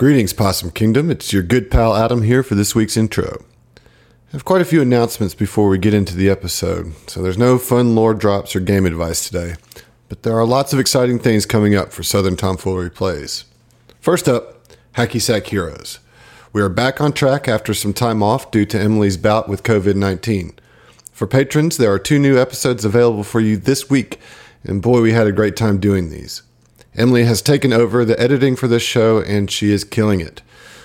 Greetings, Possum Kingdom. It's your good pal Adam here for this week's intro. I have quite a few announcements before we get into the episode, so there's no fun lore drops or game advice today. But there are lots of exciting things coming up for Southern Tomfoolery Plays. First up, Hacky Sack Heroes. We are back on track after some time off due to Emily's bout with COVID 19. For patrons, there are two new episodes available for you this week, and boy, we had a great time doing these. Emily has taken over the editing for this show, and she is killing it.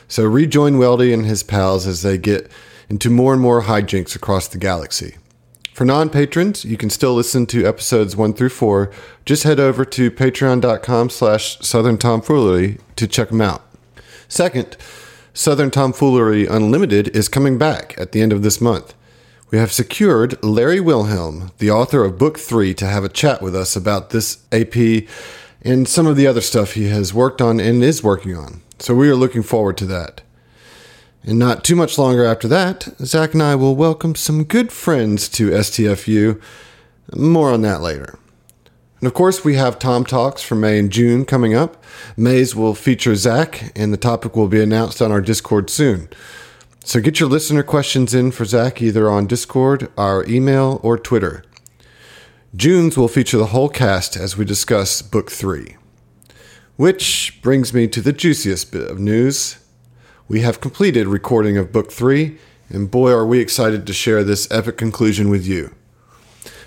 So rejoin Weldy and his pals as they get into more and more hijinks across the galaxy. For non-patrons, you can still listen to episodes 1 through 4. Just head over to patreon.com slash southern tomfoolery to check them out. Second, Southern Tomfoolery Unlimited is coming back at the end of this month. We have secured Larry Wilhelm, the author of Book 3, to have a chat with us about this AP and some of the other stuff he has worked on and is working on. So we are looking forward to that. And not too much longer after that, Zach and I will welcome some good friends to STFU. More on that later. And of course, we have Tom Talks for May and June coming up. May's will feature Zach, and the topic will be announced on our Discord soon. So get your listener questions in for Zach either on Discord, our email, or Twitter. June's will feature the whole cast as we discuss Book 3. Which brings me to the juiciest bit of news. We have completed recording of Book 3, and boy, are we excited to share this epic conclusion with you.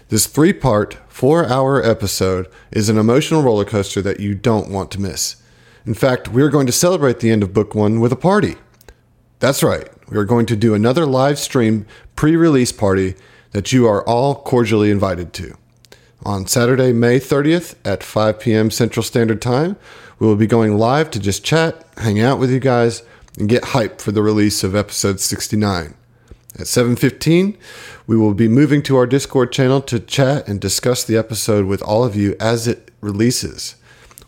This three part, four hour episode is an emotional roller coaster that you don't want to miss. In fact, we're going to celebrate the end of Book 1 with a party. That's right, we are going to do another live stream pre release party that you are all cordially invited to. On Saturday, May 30th at 5 p.m. Central Standard Time, we will be going live to just chat, hang out with you guys, and get hype for the release of episode 69. At 7:15, we will be moving to our Discord channel to chat and discuss the episode with all of you as it releases.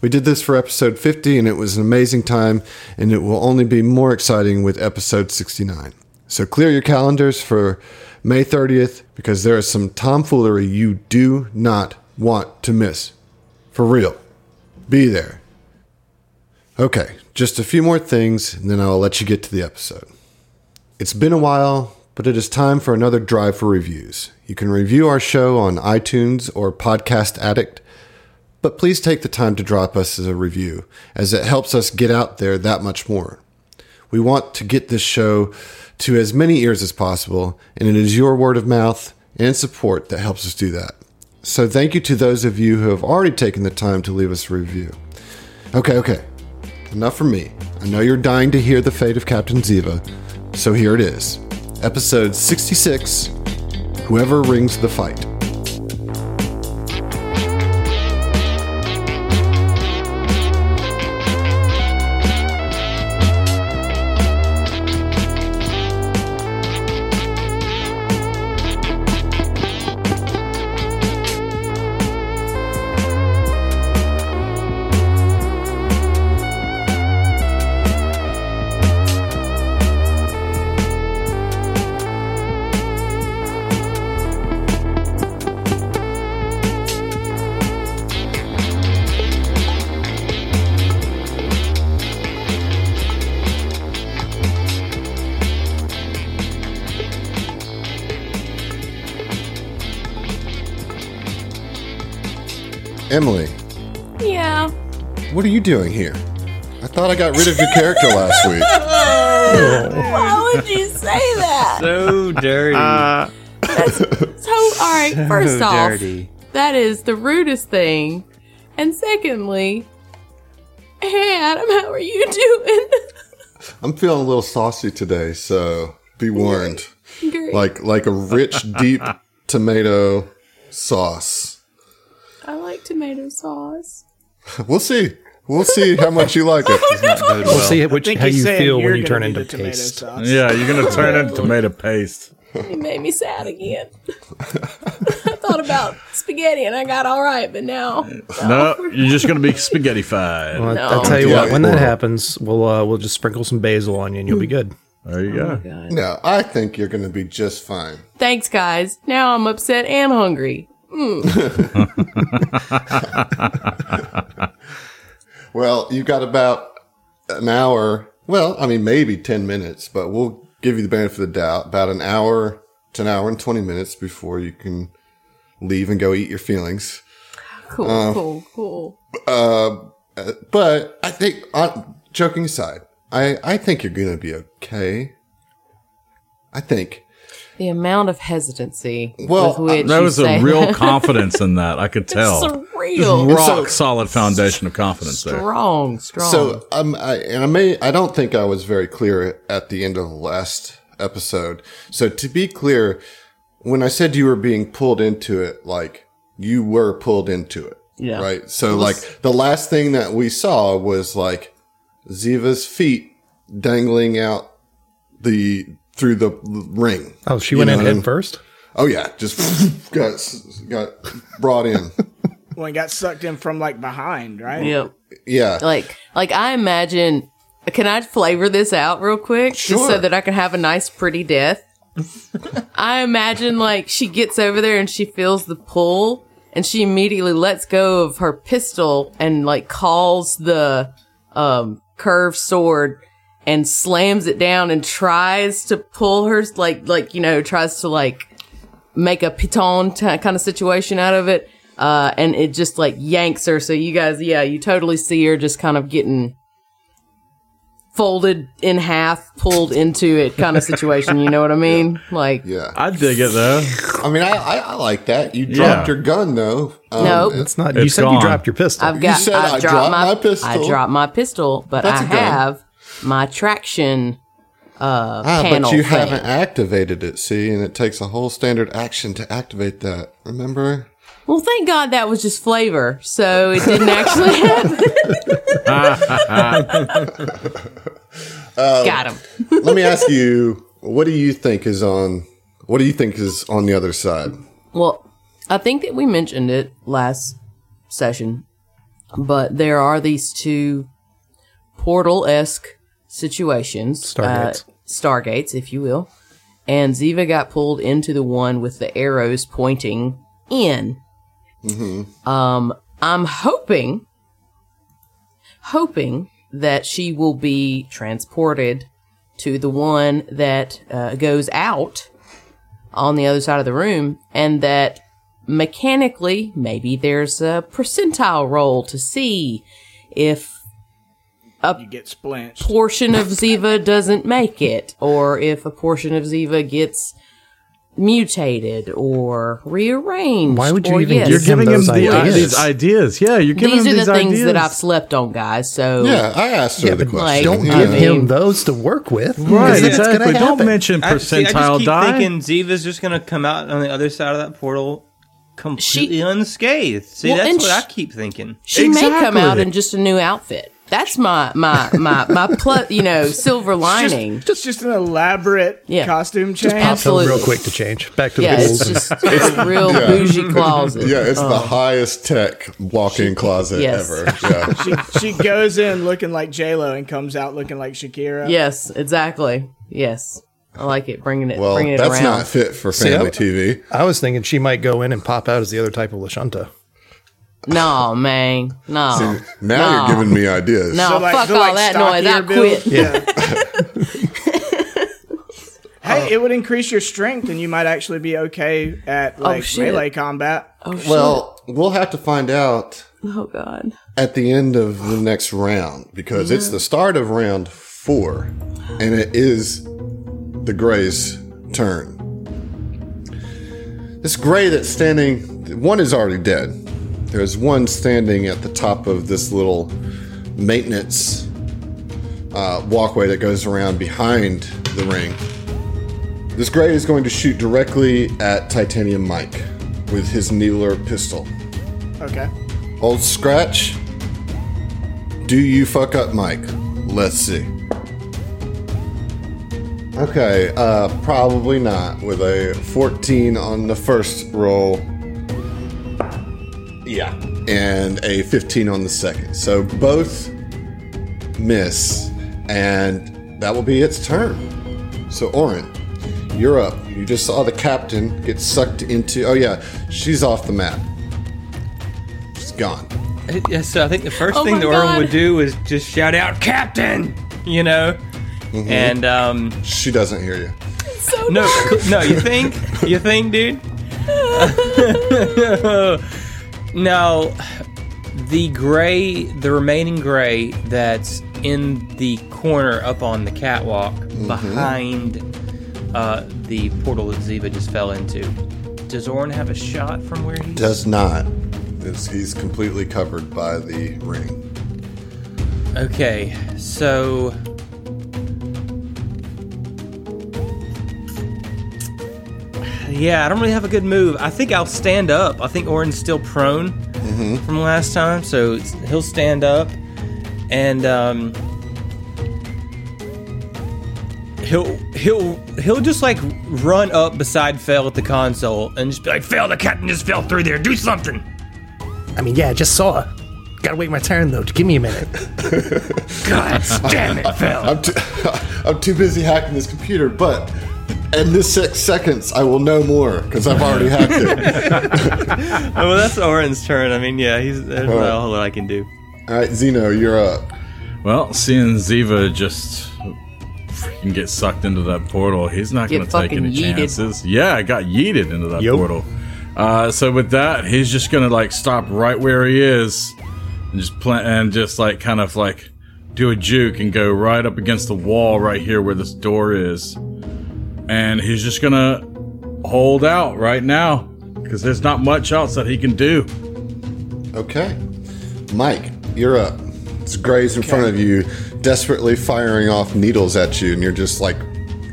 We did this for episode 50 and it was an amazing time and it will only be more exciting with episode 69. So clear your calendars for May 30th because there is some tomfoolery you do not want to miss. For real. Be there. Okay, just a few more things and then I'll let you get to the episode. It's been a while, but it is time for another drive for reviews. You can review our show on iTunes or Podcast Addict, but please take the time to drop us as a review, as it helps us get out there that much more. We want to get this show to as many ears as possible, and it is your word of mouth and support that helps us do that. So thank you to those of you who have already taken the time to leave us a review. Okay, okay. Enough from me. I know you're dying to hear the fate of Captain Ziva, so here it is. Episode 66 Whoever Rings the Fight. Doing here? I thought I got rid of your character last week. Why oh. would you say that? So dirty. Uh, so, all right, first so off, that is the rudest thing. And secondly, hey, Adam, how are you doing? I'm feeling a little saucy today, so be warned. Great. Like like a rich, deep tomato sauce. I like tomato sauce. We'll see. We'll see how much you like it. Not We'll well. see which, how you feel when you turn into the tomato paste. sauce. Yeah, you're gonna turn into tomato paste. You made me sad again. I thought about spaghetti and I got all right, but now, No, you're just gonna be spaghettified. Well, No. I'll tell you Yeah, what, when that happens, we'll uh, we'll just sprinkle some basil on you and you'll be good. There you go. No, I think you're going to be just fine. thanks, guys. Now I'm upset and hungry. Well, you've got about an hour well, I mean, maybe 10 minutes, but we'll give you the benefit of the doubt. About an hour to an hour and 20 minutes before you can leave and go eat your feelings. Cool, Uh, cool, cool. But I think, uh, joking aside, I, I think you're going to be okay. I think. The amount of hesitancy Well, with which There you was say a real that. confidence in that. I could tell. surreal. Rock so- solid foundation of confidence there. strong, strong. So um, I, and I may I don't think I was very clear at the end of the last episode. So to be clear, when I said you were being pulled into it, like you were pulled into it, Yeah. right? So like the last thing that we saw was like Ziva's feet dangling out the through the ring. Oh, she went know in head first. Oh yeah, just got got brought in. well, it got sucked in from like behind, right? yep. Yeah, Like, like I imagine. Can I flavor this out real quick, just so that I can have a nice, pretty death? I imagine like she gets over there and she feels the pull, and she immediately lets go of her pistol and like calls the um, curved sword and slams it down and tries to pull her like like you know tries to like make a piton t- kind of situation out of it. Uh, and it just like yanks her. So you guys, yeah, you totally see her just kind of getting folded in half, pulled into it kind of situation. You know what I mean? Like, yeah. I dig it though. I mean, I, I, I like that. You dropped Yeah. your gun though. Um, Nope. It's not. you It's said gone. you dropped your pistol. I've got, said I I dropped dropped my, my pistol. I dropped my pistol, but That's I a gun. have my traction uh, Ah, panel but you thing. haven't activated it, see, and it takes a whole standard action to activate that. Remember? Well, thank God that was just flavor, so it didn't actually happen. Um, Got him. Let me ask you, what do you think is on? What do you think is on the other side? Well, I think that we mentioned it last session, but there are these two portal esque situations, Stargates. uh, stargates, if you will. And Ziva got pulled into the one with the arrows pointing in. Um, I'm hoping, hoping that she will be transported to the one that uh, goes out on the other side of the room, and that mechanically, maybe there's a percentile roll to see if You get splinched. portion of Ziva doesn't make it, or if a portion of Ziva gets mutated or rearranged. Why would you or even yes. give You're giving him those the, ideas. these ideas. Yeah, you're giving him These him are these are the things ideas. that I've slept on, guys. So Yeah, I asked her the question. like, Don't yeah. give I him mean- those to work with. Right, because it's exactly. Don't happen. mention I, see, I just keep die. thinking Ziva's just gonna come out on the other side of that portal completely She- unscathed. See, Well, that's what sh- I keep thinking. she may come out in just a new outfit. That's my my my my plus, you know, silver lining. Just just an elaborate Yeah. costume change. pop- So Absolutely. real quick to change back to yeah, the it's just it's a real bougie closet. Yeah, it's the Oh. highest tech walk-in closet yes. ever. Yeah. she, she goes in looking like J Lo and comes out looking like Shakira. Yes, exactly. Yes, I like it. Bringing it, Well, bringing it that's around. not fit for See, family I- TV. I was thinking she might go in and pop out as the other type of Lashunta. No, man, no. Now No. you're giving me ideas. No, So, like- fuck so, all like, that noise. I stockier build? quit. Hey, it would increase your strength, and you might actually be okay at oh, like shit. melee combat. Oh shit. Well, we'll have to find out oh god. at the end of the next round because it's the start of round four and it is the Gray's turn. This Gray that's standing, one is already dead. There's one standing at the top of this little maintenance uh, walkway that goes around behind the ring. This Gray is going to shoot directly at Titanium Mike with his needler pistol. Okay. Old Scratch, do you fuck up Mike? Let's see. Okay, uh, probably not. With a 14 on the first roll. Yeah. And a 15 on the second. So both miss, and that will be its turn. So, Orin, you're up. You just saw the captain get sucked into. Oh, yeah, she's off the map. She's gone. Yeah, so I think the first Oh thing my that Orin would do is just shout out, "Captain!" you know. And um, She doesn't hear you. no, no, you think? You think, dude? no, the gray, the remaining gray that's in the corner up on the catwalk behind uh, the portal that Ziva just fell into. Does Orin have a shot from where he Does not. It's, he's completely covered by the ring. Okay, so. Yeah, I don't really have a good move. I think I'll stand up. I think Orin's still prone from last time, so he'll stand up and um, he'll he'll he'll just like run up beside Fell at the console and just be like, "Fell, the captain just fell through there. Do something." I mean, yeah, I just saw. Gotta wait my turn though. Give me a minute. God damn it, Fell. I'm too, I'm too busy hacking this computer, but in this six seconds, I will know more because I've already hacked it. Well, that's Orin's turn. I mean, yeah, he's there's not a whole lot I can do. All right, Zeno, you're up. Well, seeing Ziva just freaking get sucked into that portal, he's not going to take any yeeted. chances. Yeah, I got yeeted into that Yup. portal. Uh, so with that, he's just going to like stop right where he is and just plant and just like kind of like do a juke and go right up against the wall right here where this door is. And he's just going to hold out right now because there's not much else that he can do. Okay. Mike, you're up. It's Gray's in front of you, desperately firing off needles at you, and you're just like,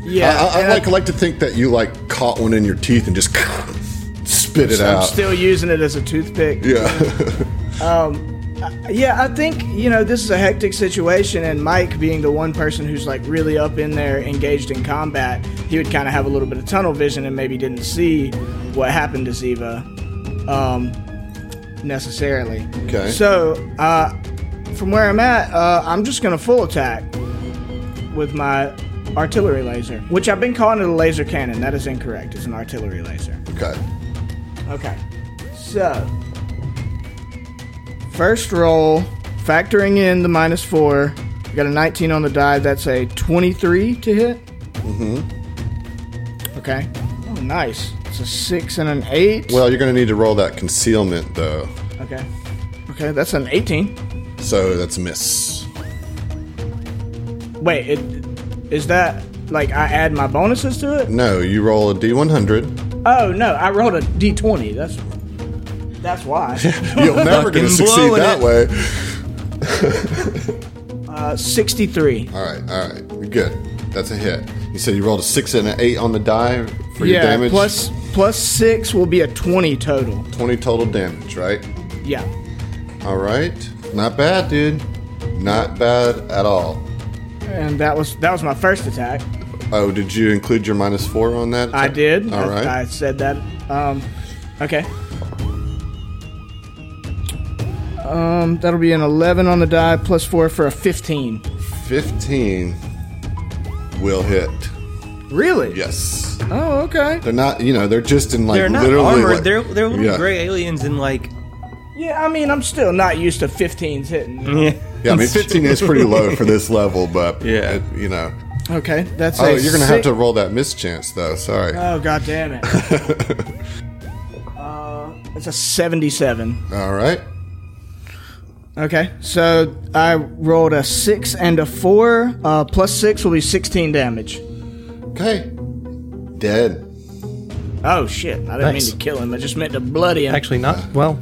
Yeah, I, I, I and like like to think that you like caught one in your teeth and just spit it I'm out. still using it as a toothpick. yeah. Um, Yeah, I think, you know, this is a hectic situation, and Mike, being the one person who's like really up in there engaged in combat, he would kind of have a little bit of tunnel vision and maybe didn't see what happened to Ziva um, necessarily. Okay. So, uh, from where I'm at, uh, I'm just going to full attack with my artillery laser, which I've been calling it a laser cannon. That is incorrect. It's an artillery laser. okay. Okay. So, first roll, factoring in the minus four, we got a 19 on the die. That's a 23 to hit. Mm-hmm. Okay. Oh, nice. It's a six and an eight. Well, you're going to need to roll that concealment, though. okay. Okay, that's an 18. So that's a miss. Wait, it, is that like I add my bonuses to it? No, you roll a d100. Oh no, I rolled a d20. That's that's why. You're never going to Fucking succeed that it. way. Uh, 63. All right, all right. You're good. That's a hit. You said you rolled a six and an eight on the die for your Yeah, damage. plus plus six will be a 20 total. 20 total damage, right? Yeah. All right. Not bad, dude. Not bad at all. And that was that was my first attack. Oh, did you include your minus four on that? I did. All I, right. I said that. Um, okay. Um, that'll be an 11 on the die plus four for a 15. 15 will hit. Really? Yes. Oh, okay. They're not, you know, they're just in like They're not literally. armored. like- they're they're little yeah. gray aliens in like. Yeah, I mean, I'm still not used to 15s hitting. Yeah. Yeah, I mean, 15 is pretty low for this level, but, Yeah. it- you know. Okay, that's Oh, a you're going to have to roll that mischance, though. Sorry. Oh, god damn it. uh, it's a 77. All right. Okay, so I rolled a 6 and a 4. Uh, plus 6 will be 16 damage. Okay. Dead. Oh shit, I didn't Nice. mean to kill him, I just meant to bloody him. Actually, not. Well,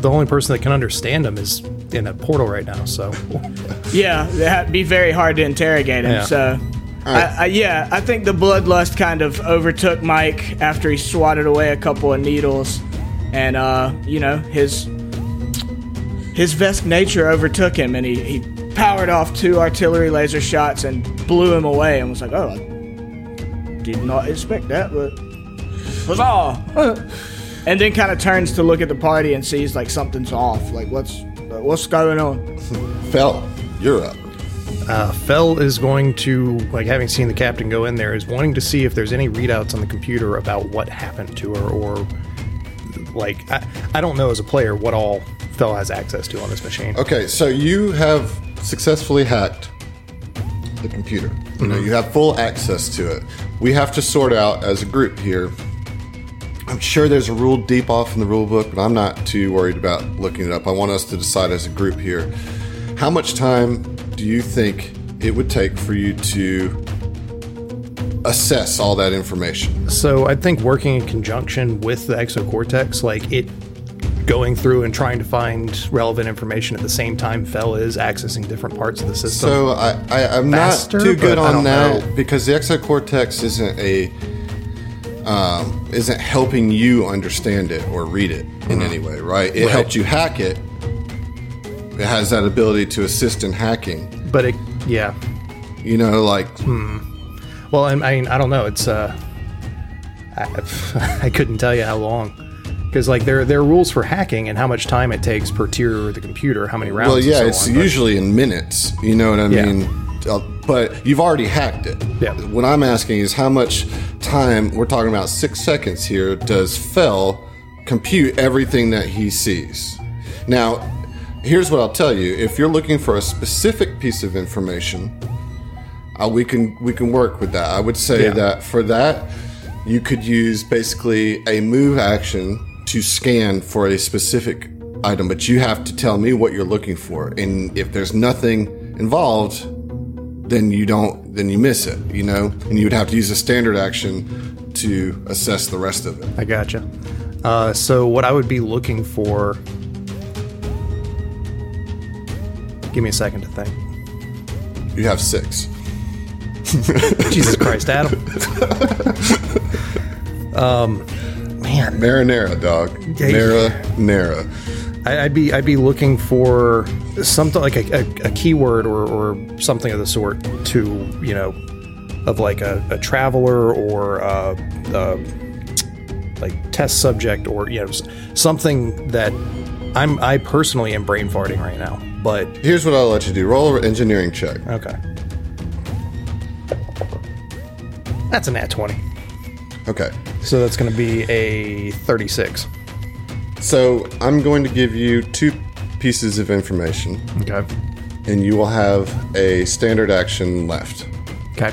the only person that can understand him is in a portal right now. So, Yeah, that'd be very hard to interrogate him. Yeah. So, I, I, yeah, I think the bloodlust kind of overtook Mike after he swatted away a couple of needles, and uh, you know his his Vesk nature overtook him, and he, he powered off two artillery laser shots and blew him away, and was like, "Oh, I did not expect that, but huzzah!" and then kind of turns to look at the party and sees like something's off, like what's what's going on. Fell. You're up. uh, Fell is going to, like, having seen the captain go in there, is wanting to see if there's any readouts on the computer about what happened to her, or like, I, I don't know as a player what all Fell has access to on this machine. Okay, so you have successfully hacked the computer. You know, mm-hmm. you have full access to it. We have to sort out as a group here. I'm sure there's a rule deep off in the rule book, but I'm not too worried about looking it up. I want us to decide as a group here. How much time do you think it would take for you to assess all that information? So I think working in conjunction with the exocortex, like it going through and trying to find relevant information at the same time Fell is accessing different parts of the system. So I, I, I'm Faster, not too good on that know. because the exocortex isn't a um, isn't helping you understand it or read it Mm-hmm. in any way, right? It helped you hack it. It has that ability to assist in hacking. but it, yeah. You know, like Well, I, I mean, I don't know. It's uh, I, I couldn't tell you how long. Because like there there are rules for hacking and how much time it takes per tier of the computer, how many rounds. well, yeah, so it's on, usually in minutes. You know what I Yeah. mean? Uh, But you've already hacked it. Yeah. What I'm asking is how much time, we're talking about six seconds here, does Fell compute everything that he sees? Now, here's what I'll tell you. If you're looking for a specific piece of information, uh, we can we can work with that. I would say Yeah. that for that, you could use basically a move action to scan for a specific item, but you have to tell me what you're looking for. And if there's nothing involved, then you don't then you miss it, you know? And you would have to use a standard action to assess the rest of it. I gotcha. Uh, so what I would be looking for. Give me a second to think. You have six. Jesus Christ, Adam. um, man, Marinara, dog. Yeah, Marinara. I'd be I'd be looking for something like a, a, a keyword or, or something of the sort to you know of like a, a traveler or a, a like test subject or you know something that I'm I personally am brain farting right now. But Here's what I'll let you do. Roll an engineering check. okay, that's a nat twenty. Okay. So that's going to be a thirty-six. So I'm going to give you two pieces of information, Okay. and you will have a standard action left. Okay.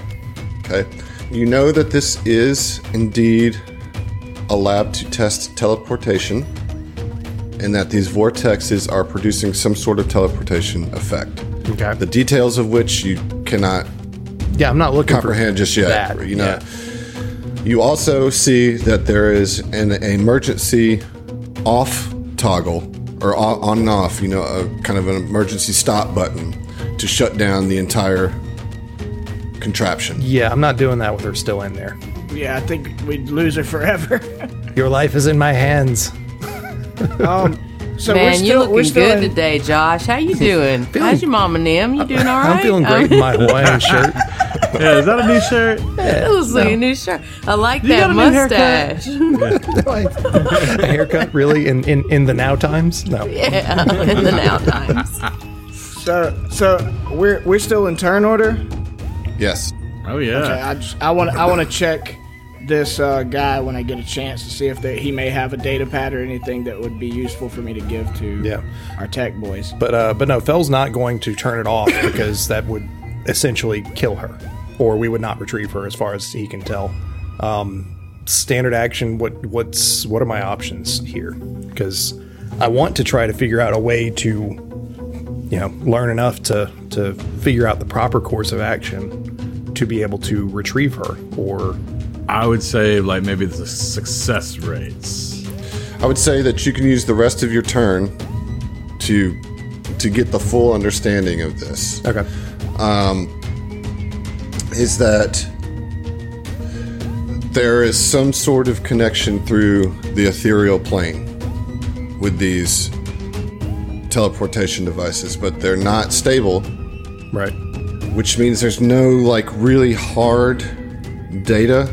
Okay. You know that this is indeed a lab to test teleportation, and that these vortexes are producing some sort of teleportation effect. Okay. The details of which you cannot Yeah, I'm not looking comprehend just yet. That. You know. yeah. You also see that there is an emergency off toggle or on on and off. You know, a kind of an emergency stop button to shut down the entire contraption. Yeah, I'm not doing that with her still in there. Yeah, I think we'd lose her forever. Your life is in my hands. um, so we're Man, still, you looking we're still good in- today, Josh. How you doing? How's your mama, Nim? You doing all right? I'm feeling great in my Hawaiian shirt. Yeah, is that a new shirt? It looks like a new shirt. I like got that a new haircut? mustache. A haircut, really? In, in in the now times? No. yeah, in the now times. So, so we're we're still in turn order. Yes. Oh yeah. Okay, I just, I want I want to check this uh, guy when I get a chance to see if they, he may have a data pad or anything that would be useful for me to give to Yeah. our tech boys. But uh, but no, Fell's not going to turn it off because that would essentially kill her, or we would not retrieve her, as far as he can tell. Um, standard action. What what's what are my options here? Because I want to try to figure out a way to, you know, learn enough to to figure out the proper course of action to be able to retrieve her, or I would say like maybe the success rates. I would say that you can use the rest of your turn to to get the full understanding of this. okay, Um, is that there is some sort of connection through the ethereal plane with these teleportation devices, but they're not stable, right, which means there's no like really hard data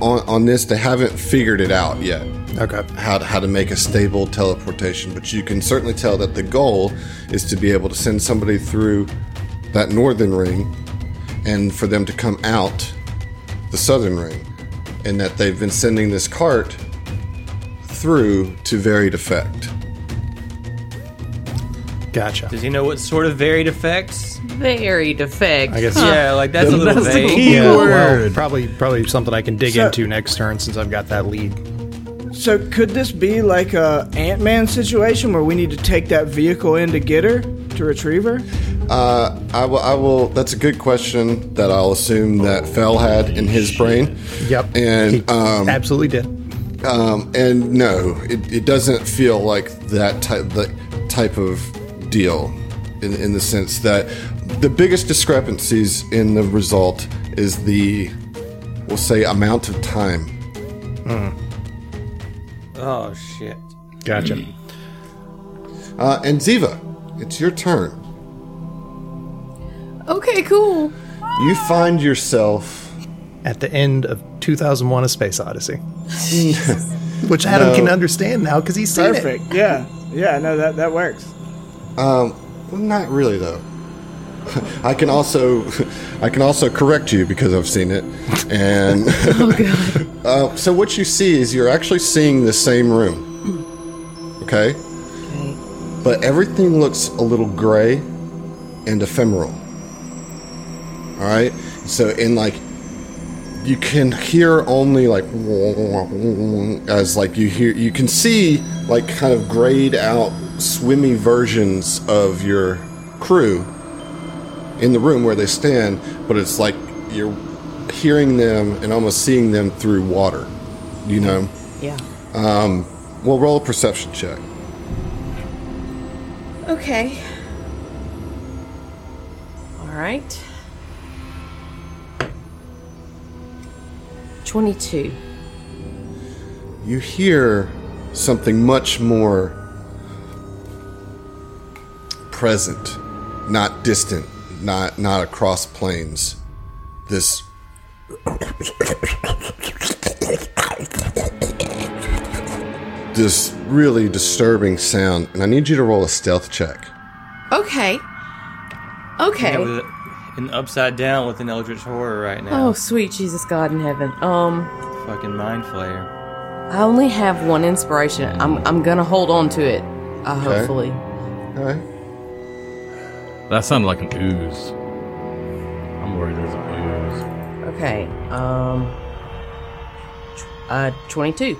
on on this. They haven't figured it out yet. okay, how to, how to make a stable teleportation, but you can certainly tell that the goal is to be able to send somebody through that northern ring and for them to come out the southern ring, and that they've been sending this cart through to varied effect. Gotcha. Does he know what sort of varied effects? Varied effects. I guess Yeah, like that's a little That's the vague. key Yeah, well, word. probably probably something I can dig So- into next turn since I've got that lead. So could this be like a Ant Man situation where we need to take that vehicle in to get her to retrieve her? Uh, I will. I will. That's a good question that I'll assume that Fell had in his brain. Yep. And He um, absolutely did. um, and no, it, it doesn't feel like that type the type of deal, in in the sense that the biggest discrepancies in the result is the, we'll say, amount of time. Oh shit. Gotcha. Uh, and Ziva, it's your turn. Okay, cool. You find yourself At the end of 2001: A Space Odyssey, which Adam No. can understand now because he's seen it. Perfect. Yeah. Yeah. No, that that works. Well, not really though. I can also, I can also correct you because I've seen it. And uh, so what you see is you're actually seeing the same room. Okay, Okay. but everything looks a little gray and ephemeral. All right. So in like, you can hear only like as like you hear you can see like kind of grayed out swimmy versions of your crew in the room where they stand, but it's like you're hearing them and almost seeing them through water. You know. Yeah. Um well, roll a perception check. Okay. All right. 22. You hear something much more present, not distant, not not across planes. This this really disturbing sound, and I need you to roll a stealth check. Okay. Okay. Yeah, with an upside down with an eldritch horror right now. Oh, sweet Jesus God in heaven. Um, Fucking mind flayer. I only have one inspiration. I'm I'm gonna hold on to it. Uh, Okay. hopefully. All right. That sounded like an ooze. I'm worried there's an ooze. Okay. Um. tw- Uh, 22.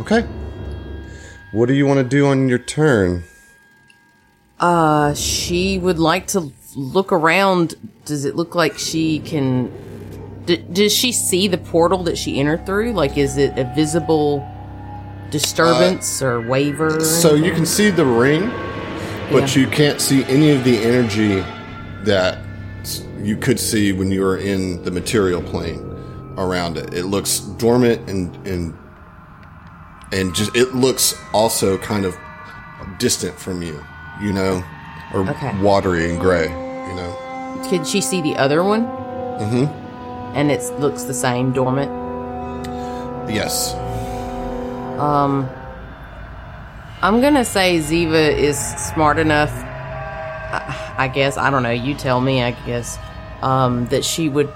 Okay. What do you want to do on your turn? Uh, she would like to look around. Does it look like she can? D- does she see the portal that she entered through? Like, is it a visible disturbance uh, or waiver? or So you can see the ring, but Yeah. you can't see any of the energy that you could see when you were in the material plane around it. It looks dormant and and and just it looks also kind of distant from you, you know, or Okay. watery and gray, you know. Can she see the other one? Mm-hmm. And it looks the same, dormant. Yes. Um, I'm gonna say Ziva is smart enough. I, I guess I don't know. You tell me. I guess um, that she would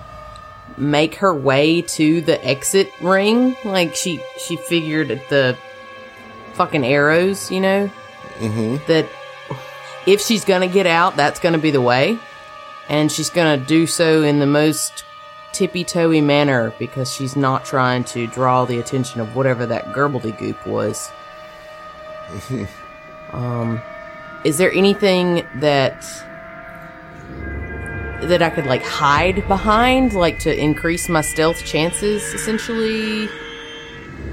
make her way to the exit ring. Like she she figured the fucking arrows. You know mm-hmm. that if she's gonna get out, that's gonna be the way, and she's gonna do so in the most tippy toey manner because she's not trying to draw the attention of whatever that goop was. Is there anything that that I could like hide behind, like to increase my stealth chances, essentially?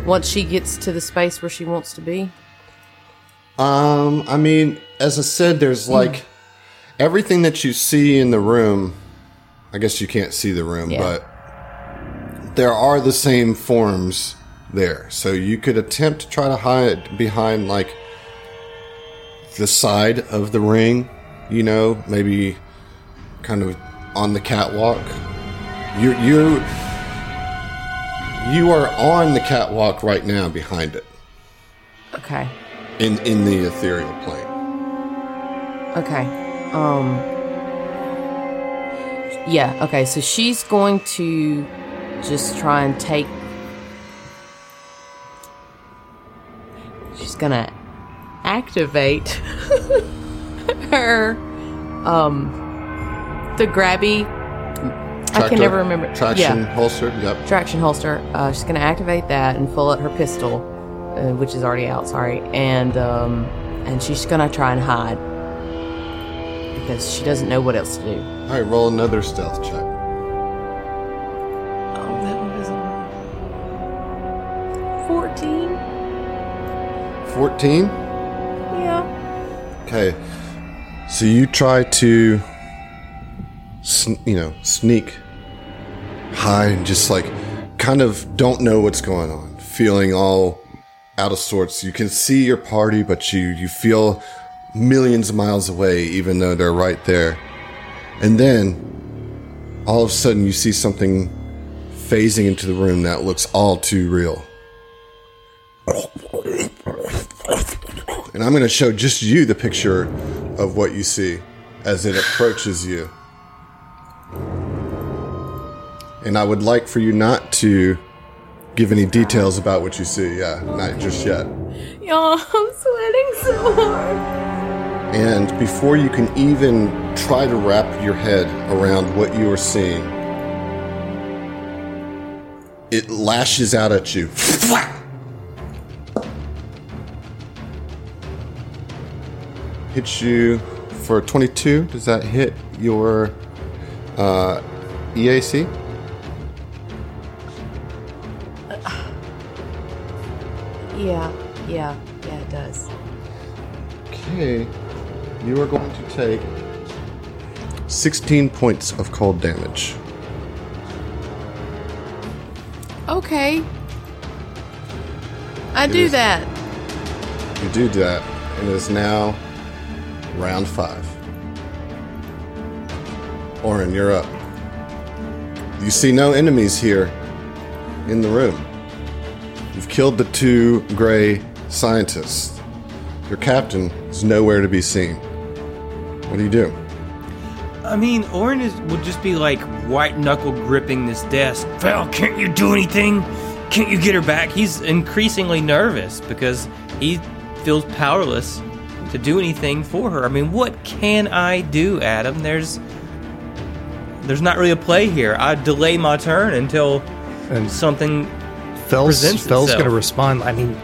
Once she gets to the space where she wants to be. Um, I mean, as I said, there's hmm. like everything that you see in the room. I guess you can't see the room, Yeah. but there are the same forms there. So you could attempt to try to hide behind like the side of the ring, you know, maybe kind of on the catwalk. You you you are on the catwalk right now behind it Okay. in in the ethereal plane. Okay. Um Yeah, okay. So she's going to just try and take She's going to activate her um the grabby I can never remember. Traction Yeah, holster. Yep. traction holster. Uh, she's gonna activate that and pull out her pistol, uh, which is already out. Sorry, and um, and she's gonna try and hide because she doesn't know what else to do. All right, roll another stealth check. Oh, that one doesn't. Fourteen. 14. Yeah. Okay. So you try to, sn- you know, sneak, hide, and just like kind of don't know what's going on, feeling all out of sorts. You can see your party, but you you feel millions of miles away, even though they're right there. And then, all of a sudden, you see something phasing into the room that looks all too real. And I'm going to show just you the picture of what you see as it approaches you. And I would like for you not to give any details about what you see. Yeah, not just yet. Y'all, I'm sweating so hard. And before you can even try to wrap your head around what you are seeing, it lashes out at you. Hits you for 22. Does that hit your uh, EAC? Yeah, yeah, yeah, it does. Okay. You are going to take 16 points of cold damage. Okay. I do is- that. You do that, and it is now round five. Orin, you're up. You see no enemies here in the room. You've killed the two gray scientists. Your captain is nowhere to be seen. What do you do? I mean, Orin is, would just be like white knuckle gripping this desk. Val, can't you do anything? Can't you get her back? He's increasingly nervous because he feels powerless to do anything for her. I mean, what can I do, Adam? There's there's not really a play here. I delay my turn until And something Fell's, presents Fell's itself. going to respond. I mean,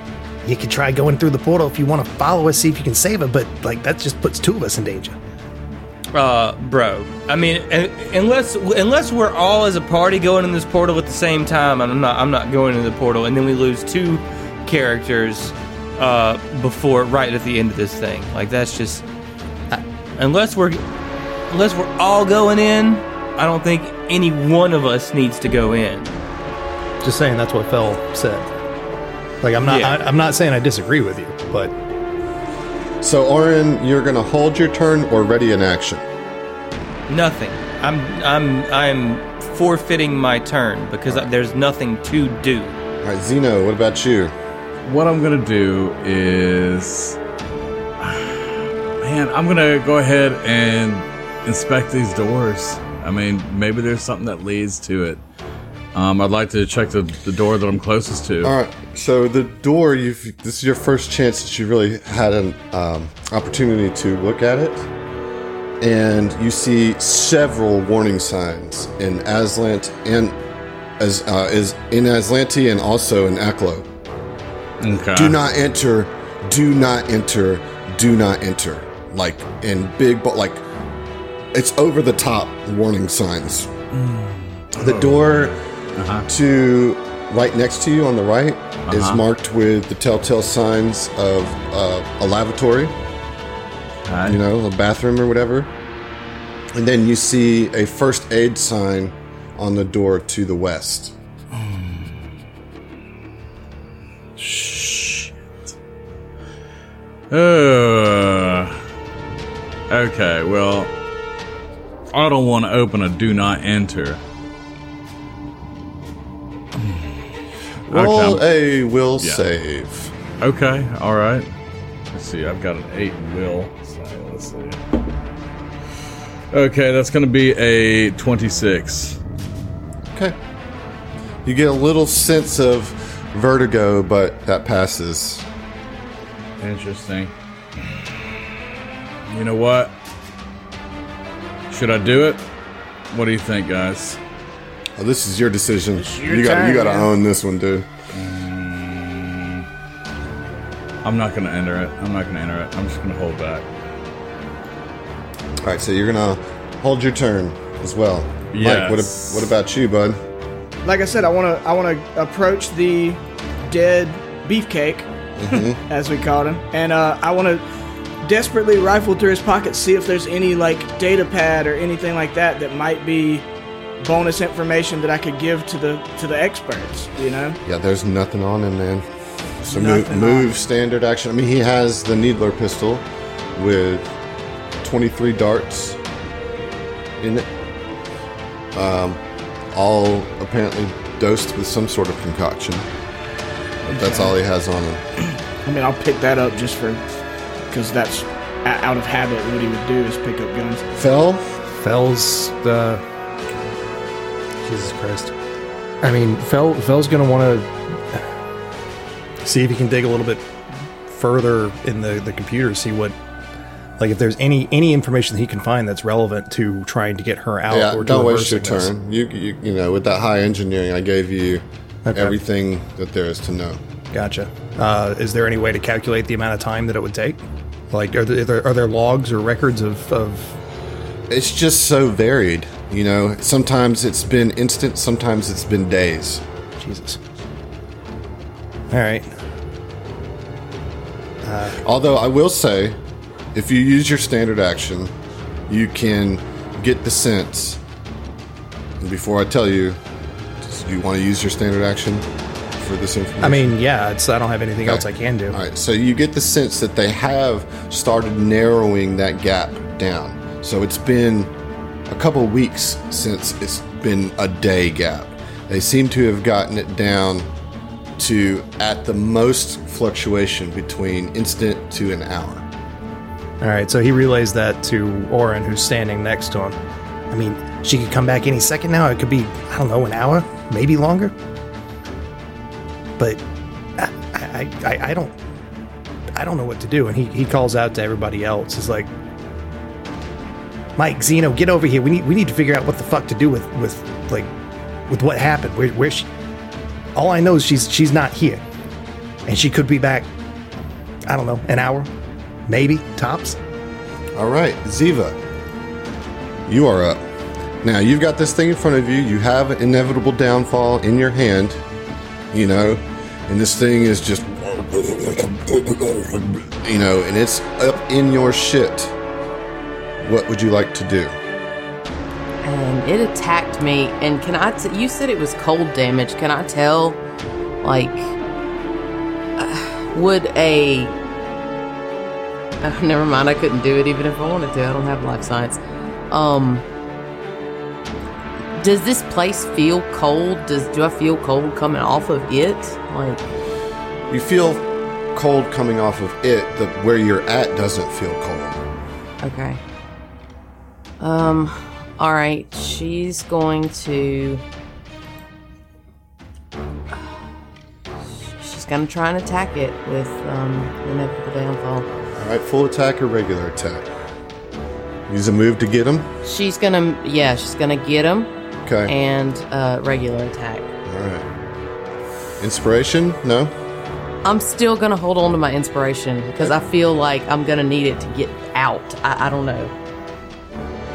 you could try going through the portal if you want to follow us, see if you can save her, but like that just puts two of us in danger. Uh bro i mean unless unless we're all as a party going in this portal at the same time i'm not i'm not going in the portal and then we lose two characters uh before right at the end of this thing like that's just I, unless we're unless we're all going in i don't think any one of us needs to go in Just saying, that's what Fell said. Like, I'm not, Yeah. I, I'm not saying I disagree with you, but So, Orin, you're going to hold your turn or ready in action. nothing i'm i'm i'm forfeiting my turn because there's nothing to do All right, Zeno, what about you? What I'm gonna do is, man, I'm gonna go ahead and inspect these doors. I mean, maybe there's something that leads to it. Um, I'd like to check the, the door that I'm closest to. All right. So the door, you've this is your first chance that you really had an um, opportunity to look at it, and you see several warning signs in Azlant and as uh, is in Azlanti and also in Aklo. Okay. Do not enter. Do not enter. Do not enter. Like in big, but like it's over the top warning signs. The door to right next to you on the right is marked with the telltale signs of uh, a lavatory, Okay. you know, a bathroom or whatever. And then you see a first aid sign on the door to the west. Shit. Uh, okay, well, I don't want to open a do not enter. Roll Okay, a will Yeah. save. Okay, all right. Let's see. I've got an eight will. So let's see. Okay, that's going to be a twenty-six. Okay. You get a little sense of vertigo, but that passes. Interesting. You know what? Should I do it? What do you think, guys? Oh, this is your decision. your you got you got to own this one, dude. I'm not gonna enter it. I'm not gonna enter it. I'm just gonna hold back. All right, so you're gonna hold your turn as well. Mike, what, Yes. what about you, bud? Like I said, I want to I want to approach the dead beefcake, as we called him, and uh, I want to desperately rifle through his pockets, see if there's any like data pad or anything like that that might be bonus information that I could give to the to the experts. You know. Yeah, there's nothing on him, man. So move, Nothing move standard action. I mean, he has the Needler pistol with 23 darts in it. Um, all apparently dosed with some sort of concoction. But that's all he has on him. I mean, I'll pick that up just for because that's out of habit. What he would do is pick up guns. Fell? Fell's the. Jesus Christ. I mean, Fell Fell's gonna want to see if he can dig a little bit further in the the computer, see what, like, if there's any any information that he can find that's relevant to trying to get her out. Yeah, or to don't waste your this. turn. You, you you know, with that high engineering, I gave you Okay. everything that there is to know. Gotcha. Uh, is there any way to calculate the amount of time that it would take? Like, are there, are there, are there logs or records of, of It's just so varied. You know, sometimes it's been instant, sometimes it's been days. Jesus? All right. Uh, Although I will say, if you use your standard action, you can get the sense. And before I tell you, do you want to use your standard action for this information? I mean, yeah, it's I don't have anything else I can do. All right, so you get the sense that they have started narrowing that gap down. So it's been a couple weeks since it's been a day gap. They seem to have gotten it down to at the most fluctuation between instant to an hour. All right, so he relays that to Orin, who's standing next to him. I mean, she could come back any second now. It could be, I don't know, an hour, maybe longer. But I, I, I, I don't, I don't know what to do. And he, he calls out to everybody else. He's like, Mike, Zeno, get over here. We need, we need to figure out what the fuck to do with, with, like, with what happened. Where, where she? All I know is she's, she's not here, and she could be back. I don't know, an hour, maybe tops. All right, Ziva, you are up. Now you've got this thing in front of you. You have an inevitable downfall in your hand, you know, and this thing is just, you know, and it's up in your shit. What would you like to do? and it attacked me. And can I? T- you said it was cold damage. Can I tell? Like, uh, would a? Never mind. I couldn't do it even if I wanted to. I don't have life science. Um. Does this place feel cold? Does do I feel cold coming off of it? Like, You feel cold coming off of it. The where you're at doesn't feel cold. okay. Um. All right. She's going to. She's gonna try and attack it with um, inevitable downfall. All right, full attack or regular attack. Use a move to get him. She's gonna, yeah, she's gonna get him Okay. and uh, regular attack. All right. Inspiration? No. I'm still gonna hold on to my inspiration because I feel like I'm gonna need it to get out. I, I don't know.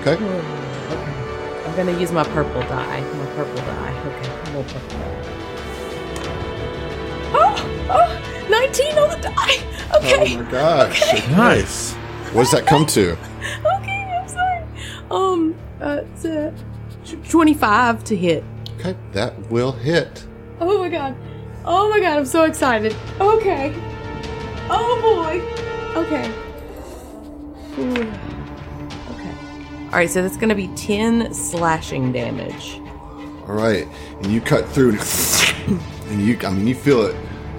Okay. okay. I'm gonna use my purple die. My purple die. Okay, I'm gonna purple die. Oh, oh, 19 on the die. Okay. Oh my gosh. Nice. What does that come to? Okay, I'm sorry. Um, uh, it's, uh, tw- 25 to hit. Okay, that will hit. Oh my god. Oh my god, I'm so excited. Okay. Oh boy. Okay. Ooh. Okay. Alright, so that's gonna be 10 slashing damage. All right, and you cut through, and you, I mean, you feel it.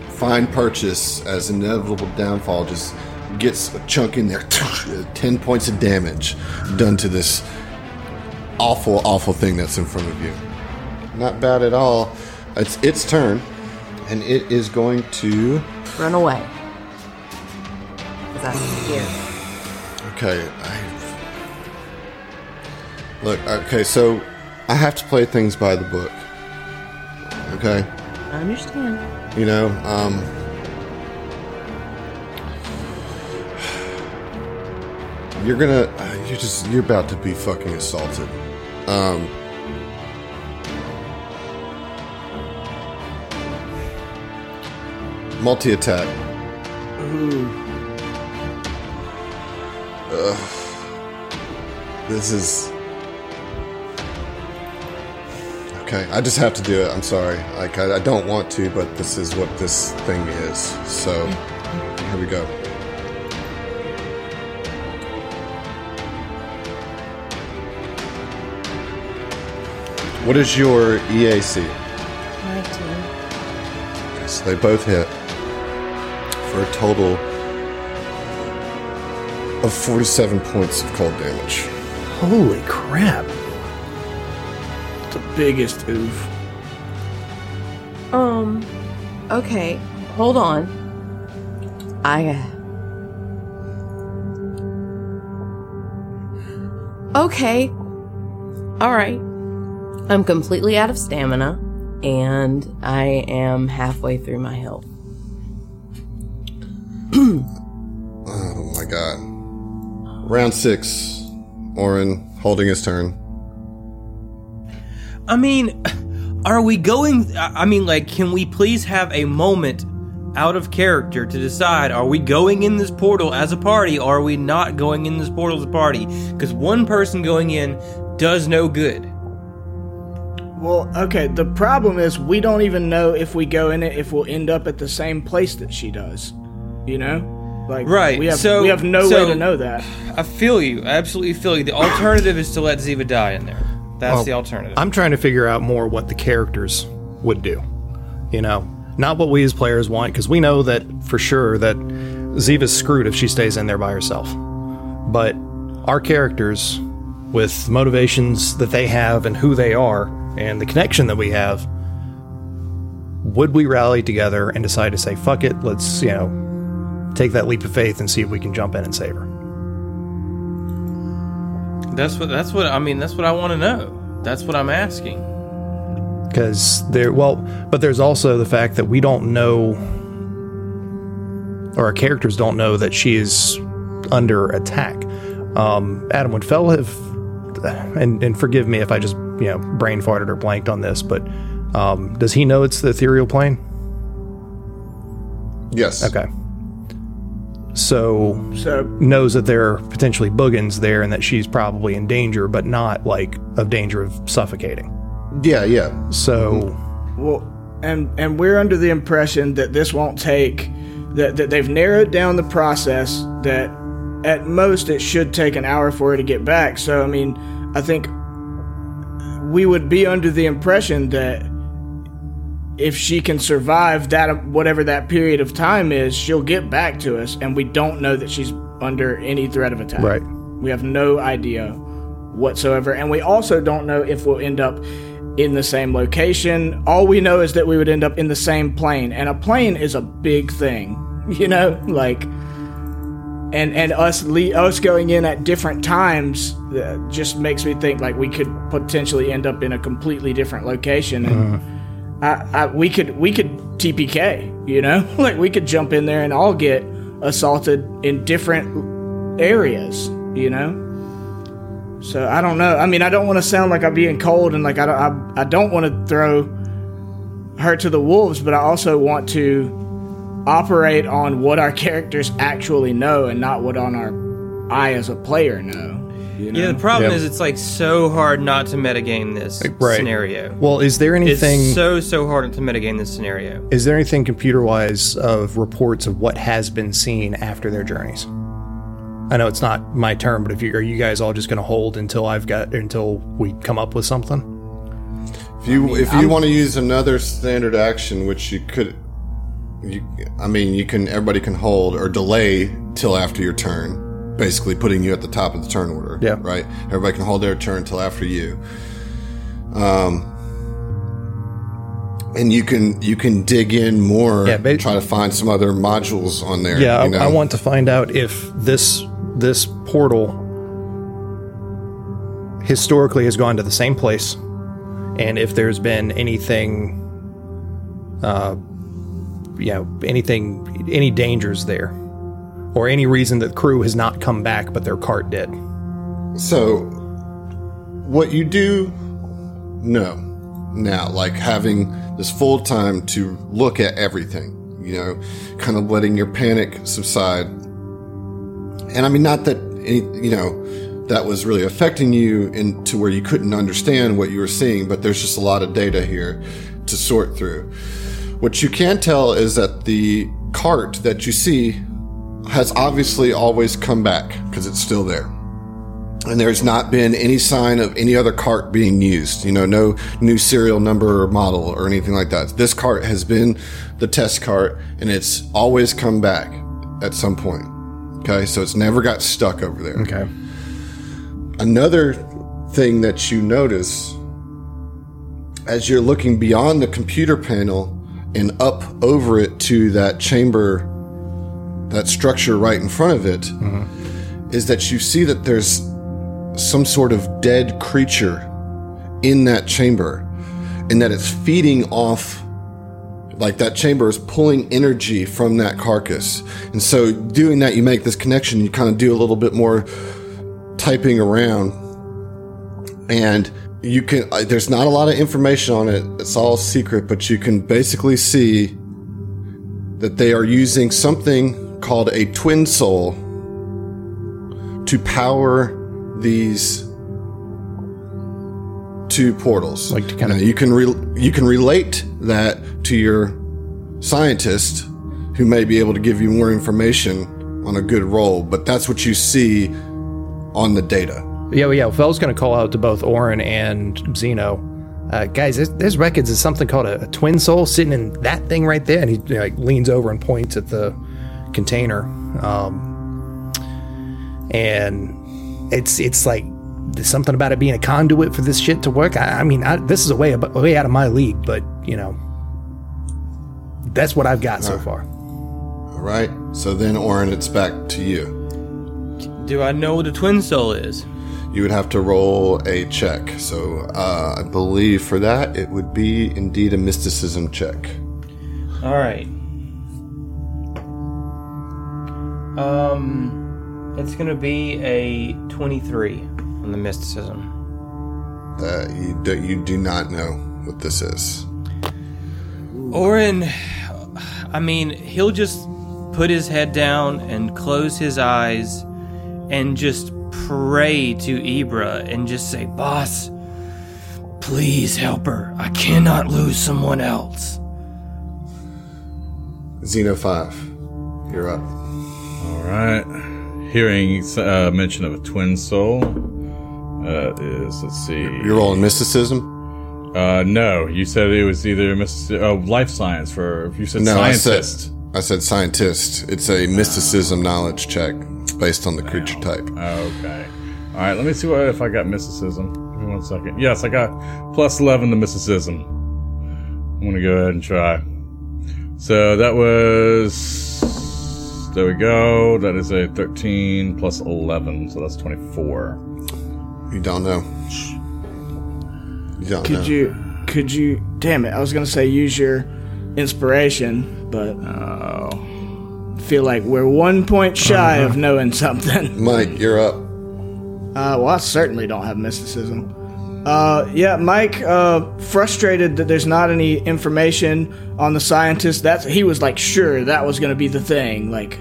Fine purchase as inevitable downfall just gets a chunk in there. Ten points of damage done to this awful, awful thing that's in front of you. Not bad at all. It's its turn, and it is going to. Run away. Because I'm. Okay. I, look, okay, so I have to play things by the book. Okay? I understand. You know, um. You're gonna. You're just. You're about to be fucking assaulted. Um. Multi attack. This is. Okay, I just have to do it. I'm sorry. Like, I, I don't want to, but this is what this thing is. So, here we go. What is your EAC? 19. So they both hit for a total of 47 points of cold damage. Holy crap. The biggest oof. Um, okay, hold on. I. Uh... Okay. Alright. I'm completely out of stamina, and I am halfway through my health. Oh my god. Round six. Orin holding his turn. I mean, are we going? I mean, like, can we please have a moment out of character to decide are we going in this portal as a party or are we not going in this portal as a party? Because one person going in does no good. Well, okay, the problem is we don't even know if we go in it if we'll end up at the same place that she does. You know? Like Right, we have so- we have no so- way to know that. I feel you. I absolutely feel you. The alternative is to let Ziva die in there. That's Well, the alternative. I'm trying to figure out more what the characters would do. You know, not what we as players want, because we know that for sure that Ziva's screwed if she stays in there by herself. But our characters, with motivations that they have and who they are, and the connection that we have, would we rally together and decide to say, fuck it, let's, you know, take that leap of faith and see if we can jump in and save her? That's what. That's what. I mean, that's what I want to know. That's what I'm asking. because there well but there's also the fact that we don't know or our characters don't know that she is under attack um adam would fell have and and forgive me if i just you know brain farted or blanked on this but um does he know it's the ethereal plane Yes. okay so So knows that there are potentially boogans there and that she's probably in danger but not like of danger of suffocating Yeah, yeah. so Well, and and we're under the impression that this won't take that that they've narrowed down the process that at most it should take an hour for her to get back. So I mean, I think we would be under the impression that if she can survive that whatever that period of time is, she'll get back to us and we don't know that she's under any threat of attack. Right. We have no idea whatsoever. And we also don't know if we'll end up in the same location. All we know is that we would end up in the same plane. And a plane is a big thing, you know? Like, and and us le- us going in at different times uh, just makes me think like we could potentially end up in a completely different location and I, I we could we could TPK you know? Like we could jump in there and all get assaulted in different areas you know? So I don't know. I mean I don't want to sound like I'm being cold and like I don't I, I don't want to throw her to the wolves but I also want to operate on what our characters actually know and not what on our I as a player know. You know? Yeah, the problem Yeah. is it's like so hard not to metagame this right. scenario. well is there anything It's anything so so hard to metagame this scenario. Is there anything computer wise of reports of what has been seen after their journeys? I know it's not my turn, but if you are you guys all just going to hold until I've got until we come up with something? If you if you want to use another standard action, which you could, you I mean you can everybody can hold or delay till after your turn, basically putting you at the top of the turn order. Yeah. Right. Everybody can hold their turn until after you. Um. And you can you can dig in more, Yeah, ba- try to find some other modules on there. Yeah, you know? I, I want to find out if this this portal historically has gone to the same place, and if there's been anything, uh, you know, anything, any dangers there, or any reason that crew has not come back, but their cart did. So, what you do know now, like having this full time to look at everything, you know, kind of letting your panic subside. And I mean, not that any, you know, that was really affecting you into where you couldn't understand what you were seeing, but there's just a lot of data here to sort through. What you can tell is that the cart that you see has obviously always come back because it's still there. And there's not been any sign of any other cart being used, you know, no new serial number or model or anything like that. This cart has been the test cart and it's always come back at some point. Okay. So it's never got stuck over there. Okay. Another thing that you notice as you're looking beyond the computer panel and up over it to that chamber, that structure right in front of it, is that you see that there's some sort of dead creature in that chamber and that it's feeding off like that chamber is pulling energy from that carcass. And so doing that, you make this connection, you kind of do a little bit more typing around and you can uh, there's not a lot of information on it it's all secret but you can basically see that they are using something called a twin soul to power these two portals Like to kinda- you can re- you can relate that to your scientist who may be able to give you more information on a good roll but that's what you see on the data Yeah, well, yeah. Was going to call out to both Orin and Zeno. Uh, guys, there's, there's records of something called a, a twin soul sitting in that thing right there, and he you know, like leans over and points at the container. Um, and it's it's like there's something about it being a conduit for this shit to work. I, I mean, I, this is a way ab- way out of my league, but you know, that's what I've got so far. All right. So then, Orin, it's back to you. Do I know what a twin soul is? You would have to roll a check. So uh, I believe for that, it would be indeed a mysticism check. All right. Um, it's gonna be a twenty-three on the mysticism. Uh, you, do, you do not know what this is. Orin, I mean, he'll just put his head down and close his eyes and just pray to Ibra and just say, Boss, please help her. I cannot lose someone else. Zeno 5, you're up. All right. Hearing uh, mention of a twin soul uh, is let's see. You're rolling mysticism? Uh, no, you said it was either Miss oh, life science for you said No, scientist. I said, I said scientist. It's a mysticism knowledge check based on the creature type. Okay. All right. Let me see what if I got mysticism. Give me one second. Yes, I got plus eleven to mysticism. I'm gonna go ahead and try. So that was. There we go. That is a thirteen plus eleven, so that's twenty-four. You don't know. You don't Could know. you? Could you? Damn it! I was gonna say use your inspiration, but Oh. feel like we're one point shy of knowing something. Mike, you're up. Uh, well, I certainly don't have mysticism. Uh, yeah, Mike, uh, frustrated that there's not any information on the scientist. That's he was like sure that was gonna be the thing. Like,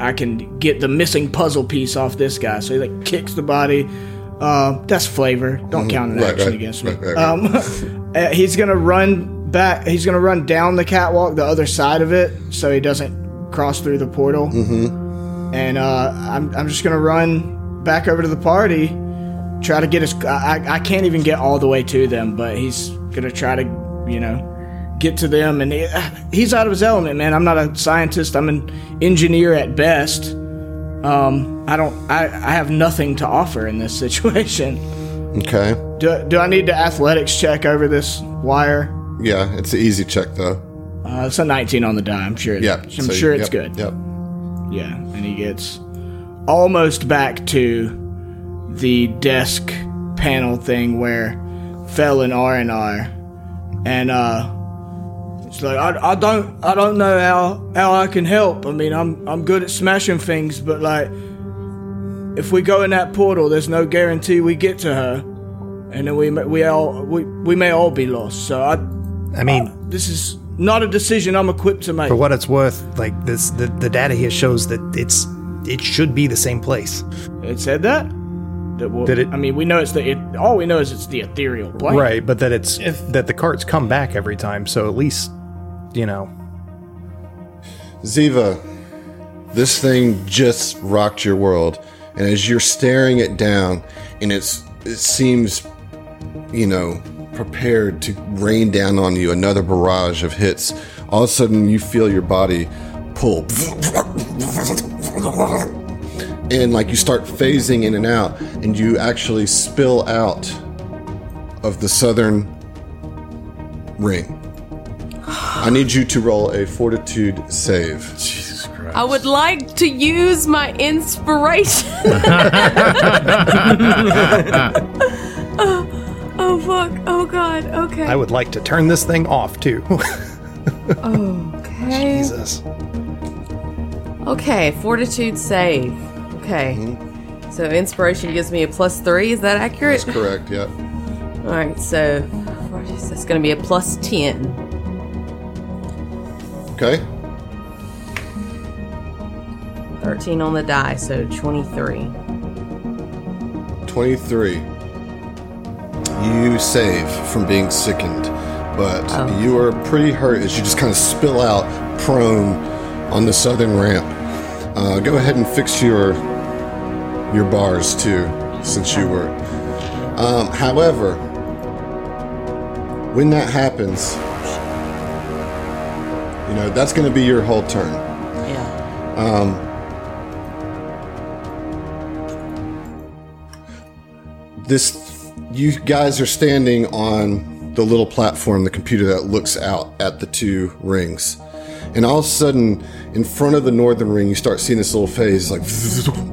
I can get the missing puzzle piece off this guy. So he like kicks the body. Uh, that's flavor. Don't count an Right, action right, against me. right. Um, uh, he's gonna run back. He's gonna run down the catwalk, the other side of it, so he doesn't cross through the portal. Mm-hmm. And uh, I'm I'm just gonna run back over to the party, try to get his. I I can't even get all the way to them, but he's gonna try to, you know. Get to them, and he, he's out of his element, man. I'm not a scientist. I'm an engineer at best. Um, I don't. I, I have nothing to offer in this situation. Okay. Do, do I need to athletics check over this wire? Yeah, it's an easy check though. Uh, it's a 19 on the die. I'm sure. Yeah. I'm so- sure it's yep, good. Yep. Yeah, and he gets almost back to the desk panel thing where Fell and Orin are, and uh, it's like I, I don't I don't know how how I can help. I mean I'm I'm good at smashing things, but like if we go in that portal, there's no guarantee we get to her, and then we may- we all we, we may all be lost. So I I mean, this is not a decision I'm equipped to make. for what it's worth, like this, the, the data here shows that it's it should be the same place, It said that. That will, Did it- I mean, we know it's the. It, all we know is it's the ethereal plane. right? But that it's that the carts come back every time, so at least you know. Ziva, this thing just rocked your world, and as you're staring it down, and it's it seems, you know, prepared to rain down on you another barrage of hits. All of a sudden, you feel your body pull, and like you start phasing in and out, and you actually spill out of the southern ring. I need you to roll a fortitude save. Jesus Christ. I would like to use my inspiration. oh, oh, fuck. Oh, God. Okay. I would like to turn this thing off too. okay. Jesus. Okay. Fortitude save. Okay. So inspiration gives me a plus three. Is that accurate? That's correct, yeah. All right. So that's going to be a plus 10. Okay. 13 on the die. So 23. 23. You save from being sickened, but you are pretty hurt as you just kind of spill out prone on the southern ramp. Uh, go ahead and fix your your bars too, since you were. Um, however, when that happens, you know that's going to be your whole turn. Yeah. this you guys are standing on the little platform the computer that looks out at the two rings and all of a sudden in front of the northern ring you start seeing this little phase like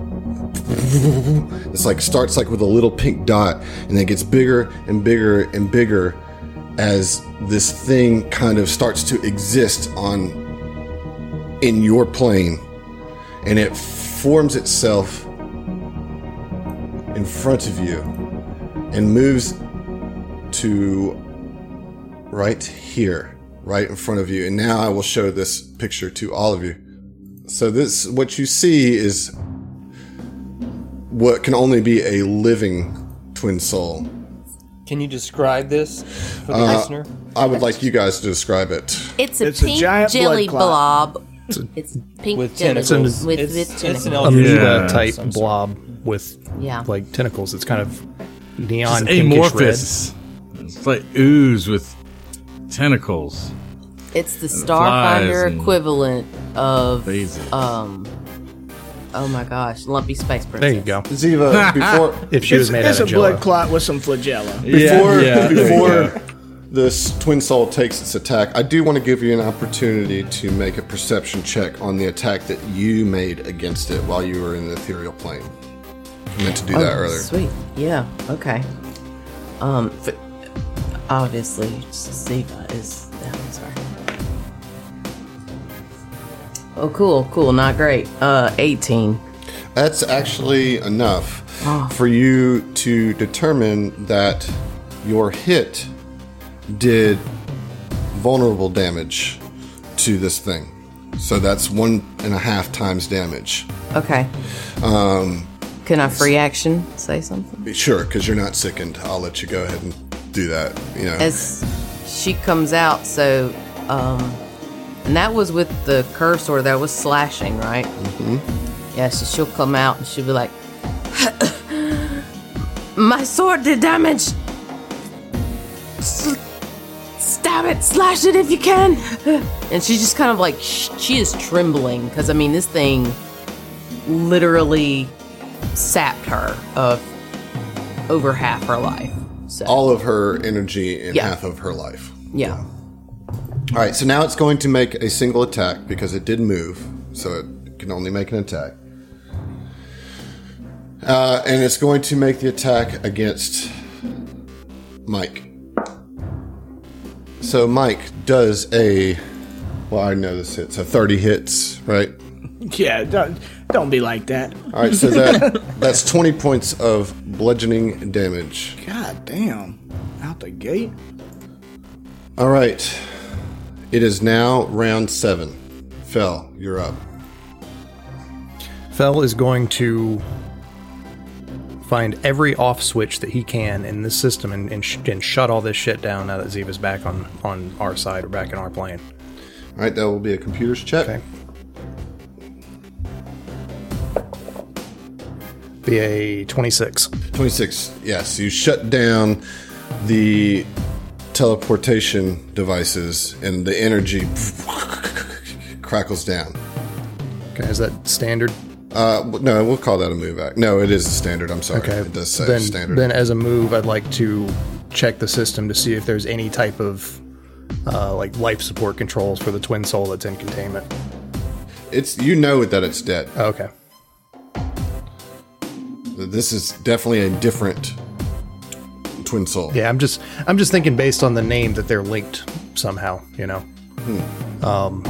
it's like starts like with a little pink dot and then gets bigger and bigger and bigger as this thing kind of starts to exist on in your plane and it forms itself in front of you and moves to right here, right in front of you. And now I will show this picture to all of you. So this what you see is what can only be a living twin soul. Can you describe this for the Uh, listener? I would like you guys to describe it. It's a It's a pink giant jelly blood clot. blob. It's pink With jelly tentacles. with, It's- with it's an eldritch Yeah. Amoeba type some sort. blob with Yeah. like tentacles. It's kind of neon It's pinkish red. amorphous. It's like ooze with tentacles. It's the flies Starfinder equivalent of um. Oh my gosh, Lumpy Space Princess. There you go. Ziva, before If she was made it's out a of jello. blood clot with some flagella. before yeah, there you before this twin soul takes its attack, I do want to give you an opportunity to make a perception check on the attack that you made against it while you were in the ethereal plane. I meant to do that Oh, earlier. Sweet. Yeah. Okay. Um. f- obviously, Ziva is. Oh, cool, cool. Not great. Uh, 18. That's actually enough for you to determine that your hit did vulnerable damage to this thing. So that's one and a half times damage. Okay. Um. Can I free action say something? Sure, because you're not sickened. I'll let you go ahead and do that. You know, As she comes out, so um, and that was with the cursor that was slashing, right? Mm-hmm. Yeah. So she'll come out and she'll be like, "My sword did damage. S- Stab it, slash it if you can." And she's just kind of like sh- she is trembling because I mean this thing literally sapped her of over half her life. So all of her energy in Yeah. half of her life. yeah. All right, so now it's going to make a single attack because it did move, so it can only make an attack. Uh, and it's going to make the attack against Mike. So Mike does a. Well, I know this hits. So 30 hits, right? Yeah, don't, don't be like that. All right, so that that's 20 points of bludgeoning damage. God damn. Out the gate? All right. It is now round seven. Fell, you're up. Fell is going to find every off switch that he can in this system and, and, sh- and shut all this shit down now that Ziva's back on, on our side or back in our plane. All right, that will be a computer's check. Okay. Be a 26. 26. Yes, you shut down the teleportation devices and the energy crackles down. Okay, is that standard? Uh, no, we'll call that a move act. No, it is a standard. I'm sorry. Okay. It does say then, standard. Then, as a move, I'd like to check the system to see if there's any type of uh, like life support controls for the twin soul that's in containment. it's you know that it's dead. Okay. This is definitely a different twin soul. Yeah, I'm just I'm just thinking based on the name that they're linked somehow. You know. Um.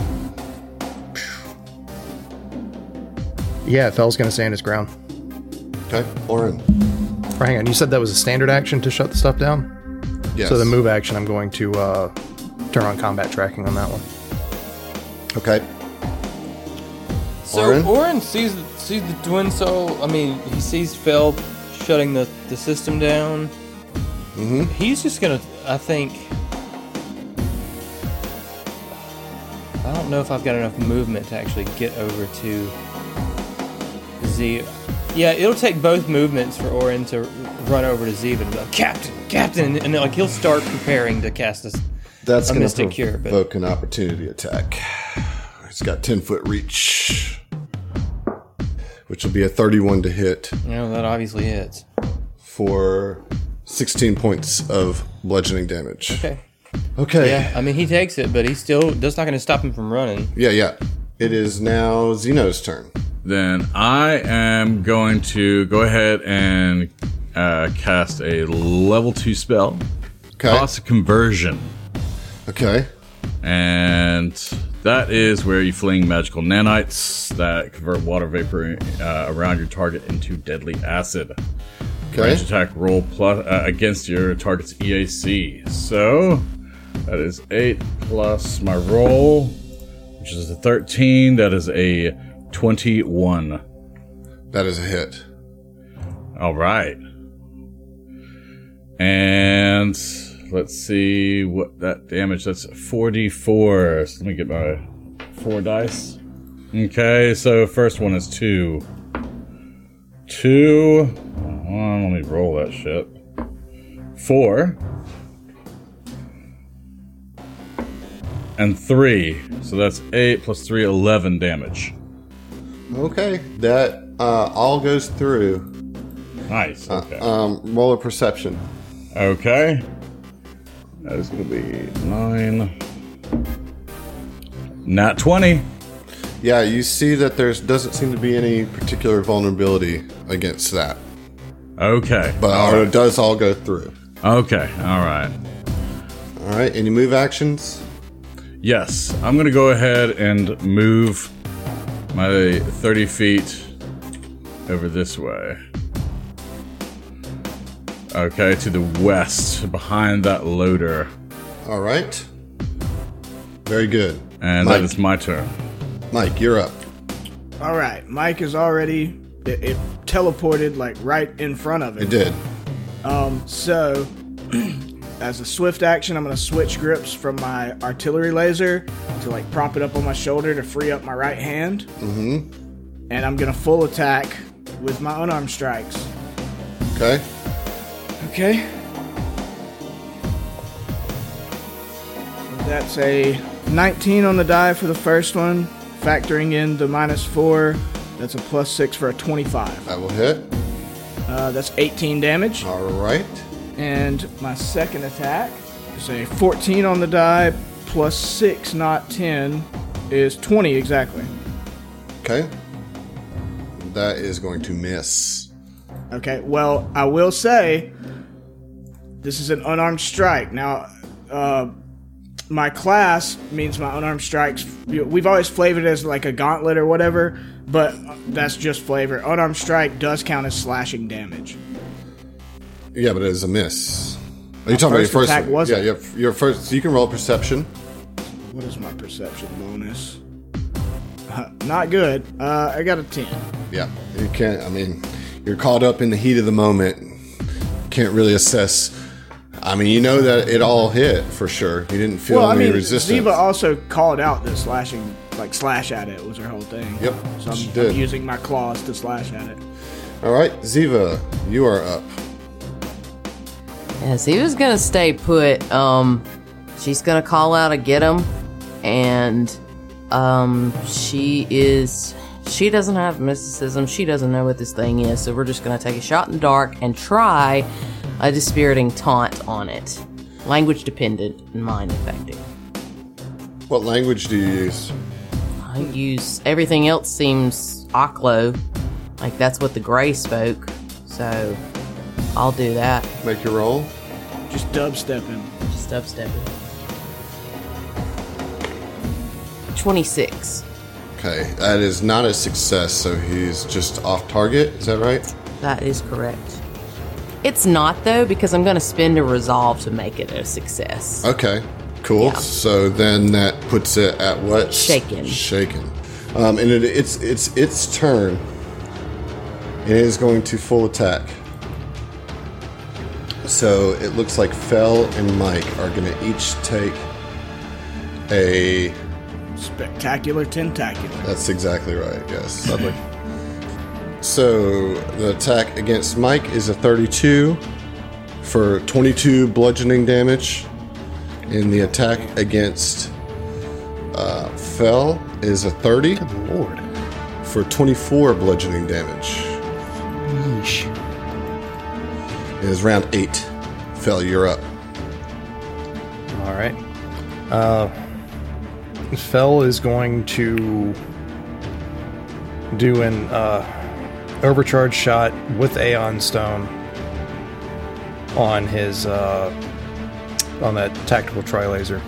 Yeah, Fell's gonna stand his ground. Okay, Orin. Or hang on, you said that was a standard action to shut the stuff down. Yes. So the move action, I'm going to uh, turn on combat tracking on that one. Okay. So Orin? Orin, sees sees the twin soul. I mean, he sees Fell shutting the, the system down. Mm-hmm. He's just gonna. I think. I don't know if I've got enough movement to actually get over to Z. Yeah, it'll take both movements for Orin to run over to Ziva and be like, Captain, Captain, and, then, like he'll start preparing to cast this. That's A going Mystic to Cure, but- provoke an opportunity attack. It's got 10 foot reach, which will be a 31 to hit know that obviously hits. for 16 points of bludgeoning damage. Okay. Okay. Yeah, I mean he takes it, but he's still that's not going to stop him from running. Yeah, yeah. It is now Zeno's turn. Then I am going to go ahead and uh, cast a level two spell, Okay. Caustic Conversion. Okay. And that is where you fling magical nanites that convert water vapor uh, around your target into deadly acid. Okay. Range attack roll plus uh, against your target's EAC. So that is eight plus my roll, which is a thirteen. That is a twenty-one. That is a hit. All right. And let's see what that damage. That's 4d4. So let me get my four dice. Okay, so first one is two. Two. Let me roll that shit. Four. And three. So that's eight plus three, 11 damage. Okay. That uh, all goes through. Nice. Okay. Um, roll a perception. Okay. That is going to be nine. Not 20. Yeah, you see that there doesn't seem to be any particular vulnerability against that, Okay. but all it does all go through. Okay. All right. All right. Any move actions? Yes. I'm going to go ahead and move my 30 feet over this way. Okay, to the west, behind that loader. All right. Very good. And Mike. that is my turn. Mike, you're up. All right, Mike is already it, it teleported like right in front of him. It did. Um, so as a swift action, I'm gonna switch grips from my artillery laser to like prop it up on my shoulder to free up my right hand. Mm-hmm. And I'm gonna full attack with my unarmed strikes. Okay. Okay. That's a 19 on the die for the first one, factoring in the minus four. That's a plus six for a 25. That will hit. Uh, that's 18 damage. All right. And my second attack is a 14 on the die, plus 6, not 10, is 20 exactly. Okay. That is going to miss. Okay, well, I will say this is an unarmed strike. Now, uh, my class means my unarmed strikes. We've always flavored it as like a gauntlet or whatever, but that's just flavor. Unarmed strike does count as slashing damage. Yeah, but it is a miss. Are you talking about your first attack was Yeah, your, your first. So you can roll perception. What is my perception bonus? Uh, not good. Uh, I got a 10. Yeah, you can't. I mean, you're caught up in the heat of the moment. Can't really assess. I mean, you know that it all hit for sure. You didn't feel Well, I any mean, resistance. Ziva also called out that slashing, like slash at it was her whole thing. Yep, So I'm, she I'm using my claws to slash at it. all right, Ziva, you are up. Yes, Ziva's gonna stay put. Um, she's gonna call out a get him, and um, she is. She doesn't have mysticism. She doesn't know what this thing is. So we're just gonna take a shot in the dark and try a dispiriting taunt on it. Language dependent and mind affecting. What language do you use? I use everything else seems Aklo, like that's what the Gray spoke. So I'll do that. Make your roll. Just dubstep him. Just upstep it. 26. Okay, that is not a success. So he's just off target. Is that right? That is correct. It's not though because I'm going to spend a resolve to make it a success. Okay, cool. Yeah. So then that puts it at what? Shaken. Shaken. Um, and it, it's it's its turn. It is going to full attack. So it looks like Fell and Mike are going to each take a. Spectacular tentacular. That's exactly right. Yes. Lovely. So the attack against Mike is a 32 for 22 bludgeoning damage, and the attack against uh, Fell is a 30 Lord. for 24 bludgeoning damage. Yeesh. It is round eight. Fell, you're up. All right. Uh, Fell is going to do an uh, overcharge shot with Aeon Stone on his uh, on that tactical tri laser,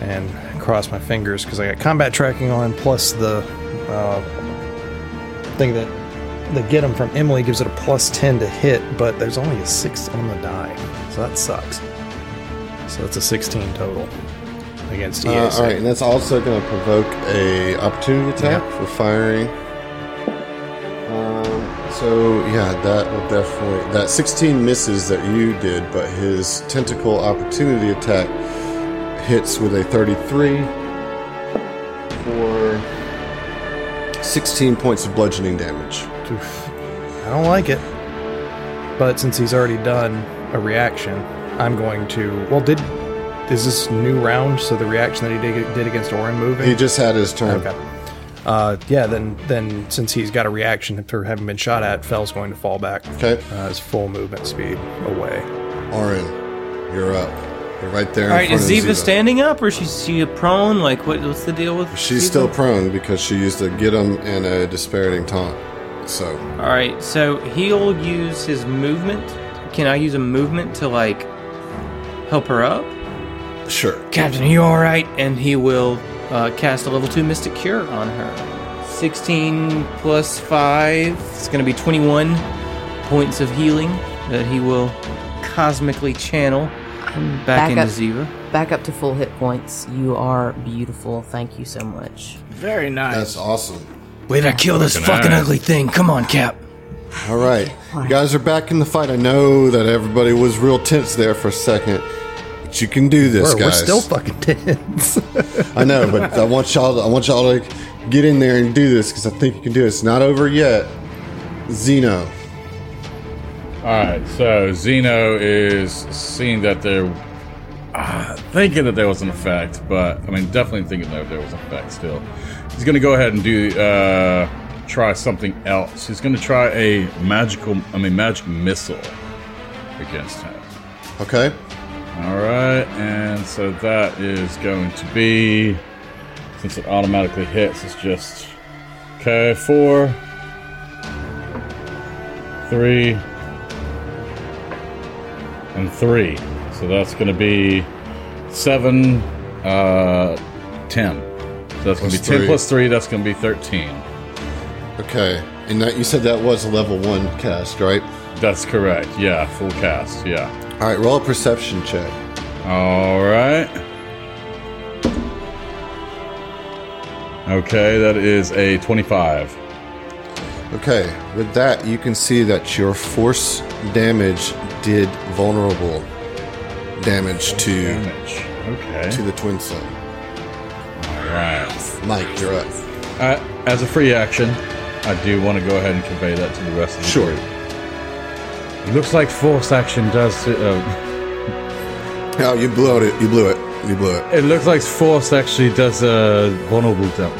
and cross my fingers because I got combat tracking on, plus the uh, thing that the get him from Emily gives it a plus ten to hit, but there's only a six on the die, so that sucks. So that's a 16 total against E Uh, all right, and that's also going to provoke a opportunity attack Yeah. for firing. So yeah, that will definitely that 16 misses that you did, but his tentacle opportunity attack hits with a 33 for 16 points of bludgeoning damage. Oof. I don't like it. But since he's already done a reaction, I'm going to. Well, did is this new round? So the reaction that he did, did against Orin moving? He just had his turn. Okay. Uh, yeah. Then, then since he's got a reaction for having been shot at, Fell's going to fall back. Okay, Uh, his full movement speed away. Orin, you're up. You're right there. All right, in is front of Ziva standing up or is she, she prone? Like, what, what's the deal with? She's Ziva? still prone because she used to get him in a dispiriting taunt. So All right, so he'll use his movement. Can I use a movement to like help her up? sure. Captain, are you all right? And he will uh, cast a level two Mystic Cure on her. Sixteen plus five. It's going to be twenty-one points of healing that he will cosmically channel back, back into up. Ziva. Back up to full hit points. You are beautiful. Thank you so much. Very nice. That's awesome. Way to kill this fucking nice. ugly thing! Come on, Cap. All right. You guys are back in the fight. I know that everybody was real tense there for a second, but you can do this, We're, we're still fucking tense. I know, but I want y'all. To, I want y'all to get in there and do this because I think you can do it. It's not over yet. Zeno. All right, so Zeno is seeing that there, uh, thinking that there was an effect, but I mean, definitely thinking that there was an effect. Still, he's going to go ahead and do uh, try something else. He's going to try a magical, I mean, magic missile against him. Okay. All right, and so that is going to be since it automatically hits. It's just okay four. three, and three. So that's going to be seven, uh, ten. So that's going to be ten three. plus three. That's going to be thirteen. Okay. And that, you said that was a level one cast, right? That's correct. Yeah, full cast. Yeah. All right, roll a perception check. All right. Okay, that is a twenty-five. Okay, with that, you can see that your force damage did vulnerable damage to Damage. Okay. to the twin soul. All right. Mike, you're up. Uh, as a free action, I do want to go ahead and convey that to the rest of the Sure. group. It looks like force action does. Uh, Oh, you blew it. You blew it. You blew it. it looks like force actually does uh, vulnerable dam-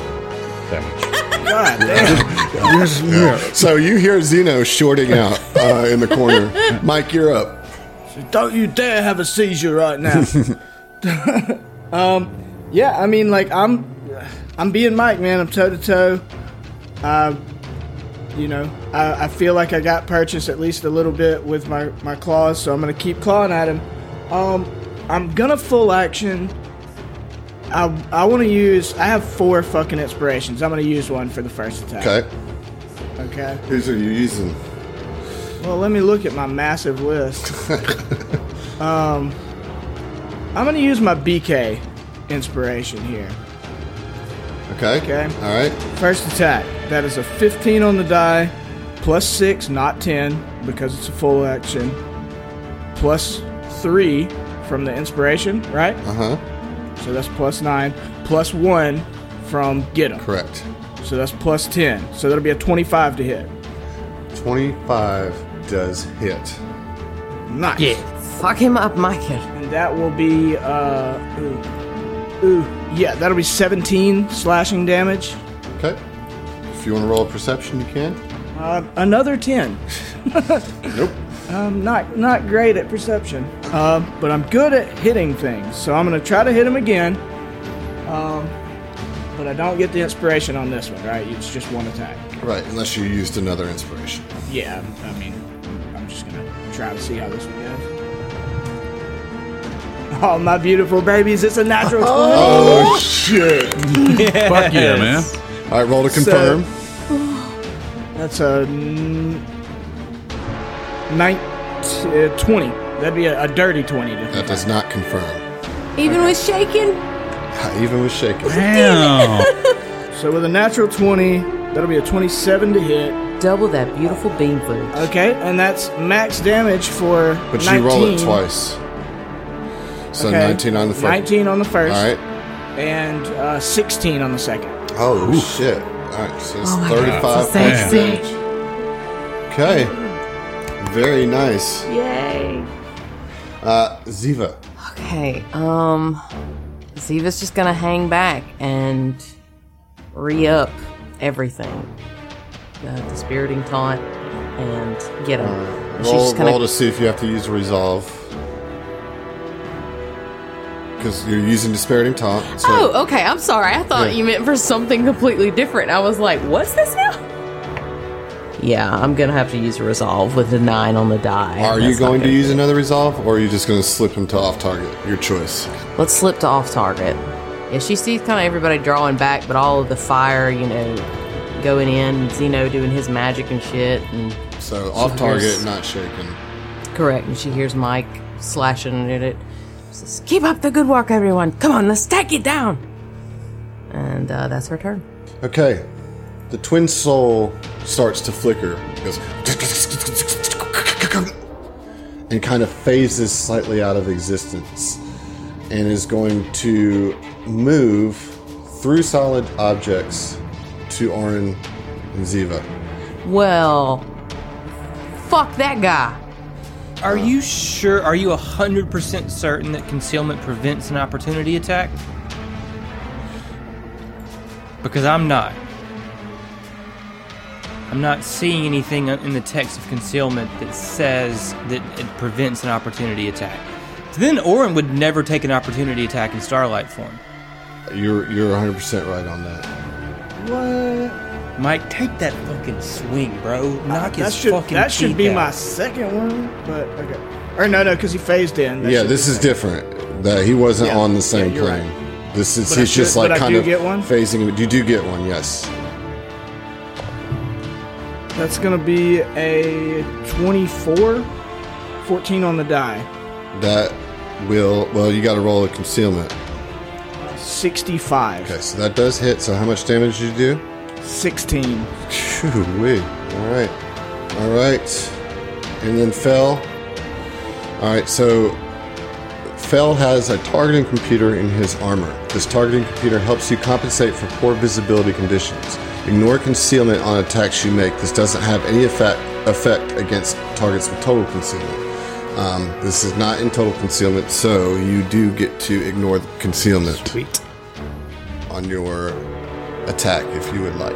damage. God damn. So you hear Zeno shorting out uh, in the corner. Mike, you're up. Don't you dare have a seizure right now. um, yeah, I mean, like I'm, I'm being Mike, man. I'm toe to toe. You know, I, I feel like I got purchased at least a little bit with my my claws, so I'm gonna keep clawing at him. Um, I'm gonna full action. I I want to use. I have four fucking inspirations. I'm gonna use one for the first attack. Okay. Okay. Whose are you using? Well, let me look at my massive list. um, I'm gonna use my BK inspiration here. Okay. Okay. All right. First attack. That is a 15 on the die, plus six, not 10, because it's a full action. Plus three from the inspiration, right? Uh huh. So that's plus nine. Plus one from get 'em. Correct. So that's plus 10. So that'll be a 25 to hit. 25 does hit. Nice. Fuck him up, Michael. And that will be, uh, ooh, ooh, yeah, that'll be 17 slashing damage. Okay. If you want to roll a perception, you can. Uh, another 10. Nope. I'm not not great at perception, uh, but I'm good at hitting things. So I'm gonna try to hit him again. Um, but I don't get the inspiration on this one, right? It's just one attack. Right, unless you used another inspiration. Yeah, I mean, I'm just gonna try to see how this one goes. Oh, my beautiful babies! It's a natural 20. Oh shit! Fuck yeah, man. All right, roll to confirm. That's a n- nine, uh, 20. That'd be a, a dirty 20. To that does not confirm. Even with shaking? I even was shaking. Damn. So with a natural 20, that'll be a 27 to hit. Double that beautiful bean footage. Okay, and that's max damage for But 19. you roll it twice. So Okay, 19 on the first. 19 on the first. All right. And uh, 16 on the second. Oh shit! All right, so it's Oh 35 God, points so of sexy. damage. Okay. Very nice. Yay. Uh, Ziva. Okay, um, Ziva's just gonna hang back and re-up everything. The dispiriting taunt and get him. And she's Roll, just gonna roll to see if you have to use resolve. Because you're using dispiriting taunt. So Oh, okay. I'm sorry. I thought Yeah. you meant for something completely different. I was like, what's this now? Yeah, I'm gonna have to use a resolve with a nine on the die. Are you going to gonna- use another resolve, or are you just going to slip him to off target? Your choice. Let's slip to off target. Yeah, she sees kind of everybody drawing back, but all of the fire, you know, going in, and Zeno doing his magic and shit, and So off hears- target, not shaken. correct. And she hears Mike slashing at it. Says, "Keep up the good work, everyone! Come on, let's take it down." And uh, that's her turn. Okay. The twin soul starts to flicker. It goes and kind of phases slightly out of existence and is going to move through solid objects to Orin and Ziva. Well, fuck that guy. Are you sure? Are you 100% certain that concealment prevents an opportunity attack? Because I'm not. I'm not seeing anything in the text of concealment that says that it prevents an opportunity attack. So then Orin would never take an opportunity attack in Starlight form. You're you're 100% right on that. What? Mike, take that fucking swing, bro. Knock that his should fucking that should teeth be out. my second one, but okay. Or no, no, because he phased in. That yeah, this is different. That he wasn't Yeah. on the same Yeah, you're plane. This is But I he's just like kind do of get one? phasing. You do get one, yes. That's gonna be a 24, 14 on the die, That will well. You got to roll a concealment. 65, Okay, so that does hit. So how much damage did you do? 16. Shoo-wee. All right. All right. And then Fell. All right, so Fell has a targeting computer in his armor. This targeting computer helps you compensate for poor visibility conditions. Ignore concealment on attacks you make. This doesn't have any effect, effect against targets with total concealment. Um, this is not in total concealment, so you do get to ignore the concealment Sweet. on your attack if you would like.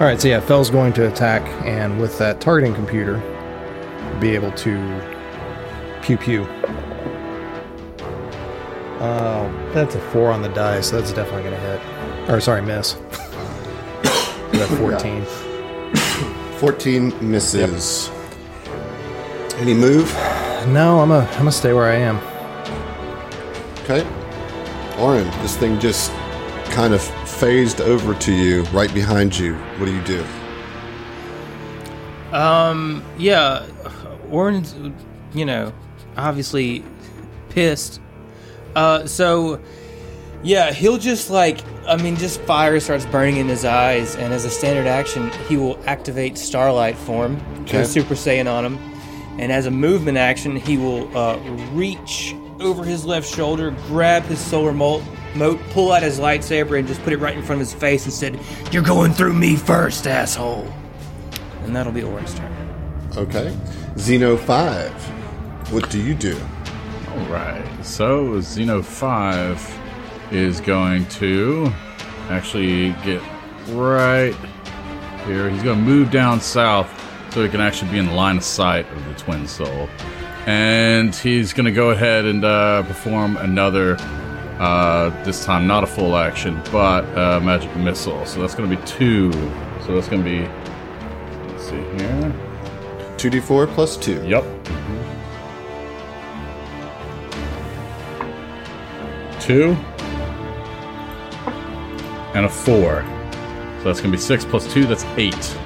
All right, so yeah, Fell's going to attack, and with that targeting computer, be able to pew pew. Oh, that's a four on the die, so that's definitely going to hit. Or sorry, miss. that fourteen. 14 misses. Any move? No, I'm a I'm gonna stay where I am. Okay. Orin, this thing just kind of phased over to you, right behind you. What do you do? Um, yeah, Orin's, you know, obviously pissed. Uh, so, yeah, he'll just like, I mean, just fire starts burning in his eyes, and as a standard action, he will activate Starlight form, Okay. go Super Saiyan on him, and as a movement action, he will uh, reach over his left shoulder, grab his solar mote, mote, pull out his lightsaber, and just put it right in front of his face and said, "You're going through me first, asshole." And that'll be Orin's turn. Okay. Zeno 5. What do you do? All right. So Zeno Five is going to actually get right here. He's going to move down south so he can actually be in the line of sight of the Twin Soul, and he's going to go ahead and uh, perform another. Uh, this time, not a full action, but uh, magic missile. So that's going to be two. So that's going to be. Let's see here. 2d4 plus 2. Yep. Two. And a four. So that's going to be six plus two, that's eight.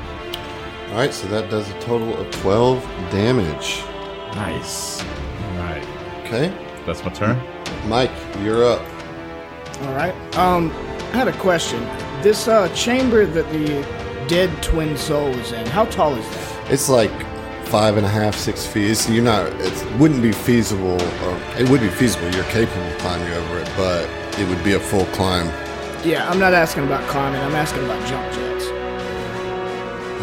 All right, so that does a total of 12 damage. Nice. All right. Okay. That's my turn. Mike, you're up. All right. Um, I had a question. This uh, chamber that the dead twin soul is in, how tall is that? It's like five and a half, six feet. It's, you're not. It wouldn't be feasible, or it would be feasible. You're capable of climbing over it, but it would be a full climb. Yeah, I'm not asking about climbing. I'm asking about jump jets.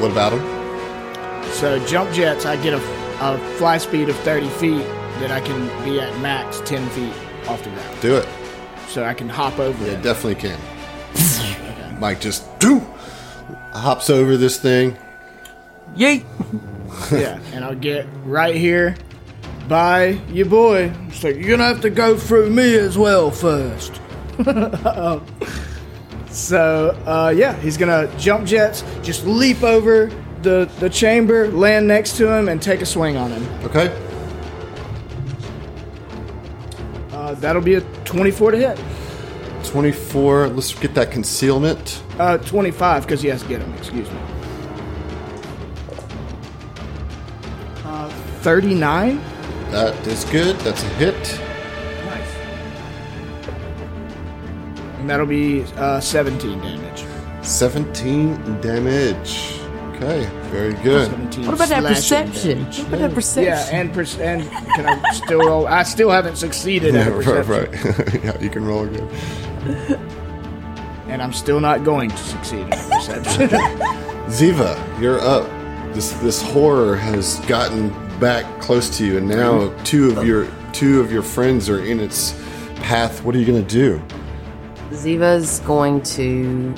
What about them? So jump jets, I get a, a fly speed of 30 feet that I can be at max 10 feet off the ground. Do it. So I can hop over Yeah, it. definitely can. Mike just do hops over this thing. Yeet! yeah, and I'll get right here by your boy. So like, you're gonna have to go through me as well first. So, uh, yeah, he's gonna jump jets, just leap over the, the chamber, land next to him, and take a swing on him. Okay. That'll be a 24 to hit. 24. Let's get that concealment. Uh, 25, because he has to get him, excuse me. Uh, 39? That is good. That's a hit. Nice. And that'll be uh, 17 damage. 17 damage. Okay, very good. What about that perception? damage. What about that perception? Yeah, and per- and can I still roll? I still haven't succeeded at Yeah, a right, perception, right. yeah, you can roll again. and I'm still not going to succeed at perception. Ziva, you're up. This this horror has gotten back close to you, and now two of your two of your friends are in its path. What are you gonna do? Ziva's going to.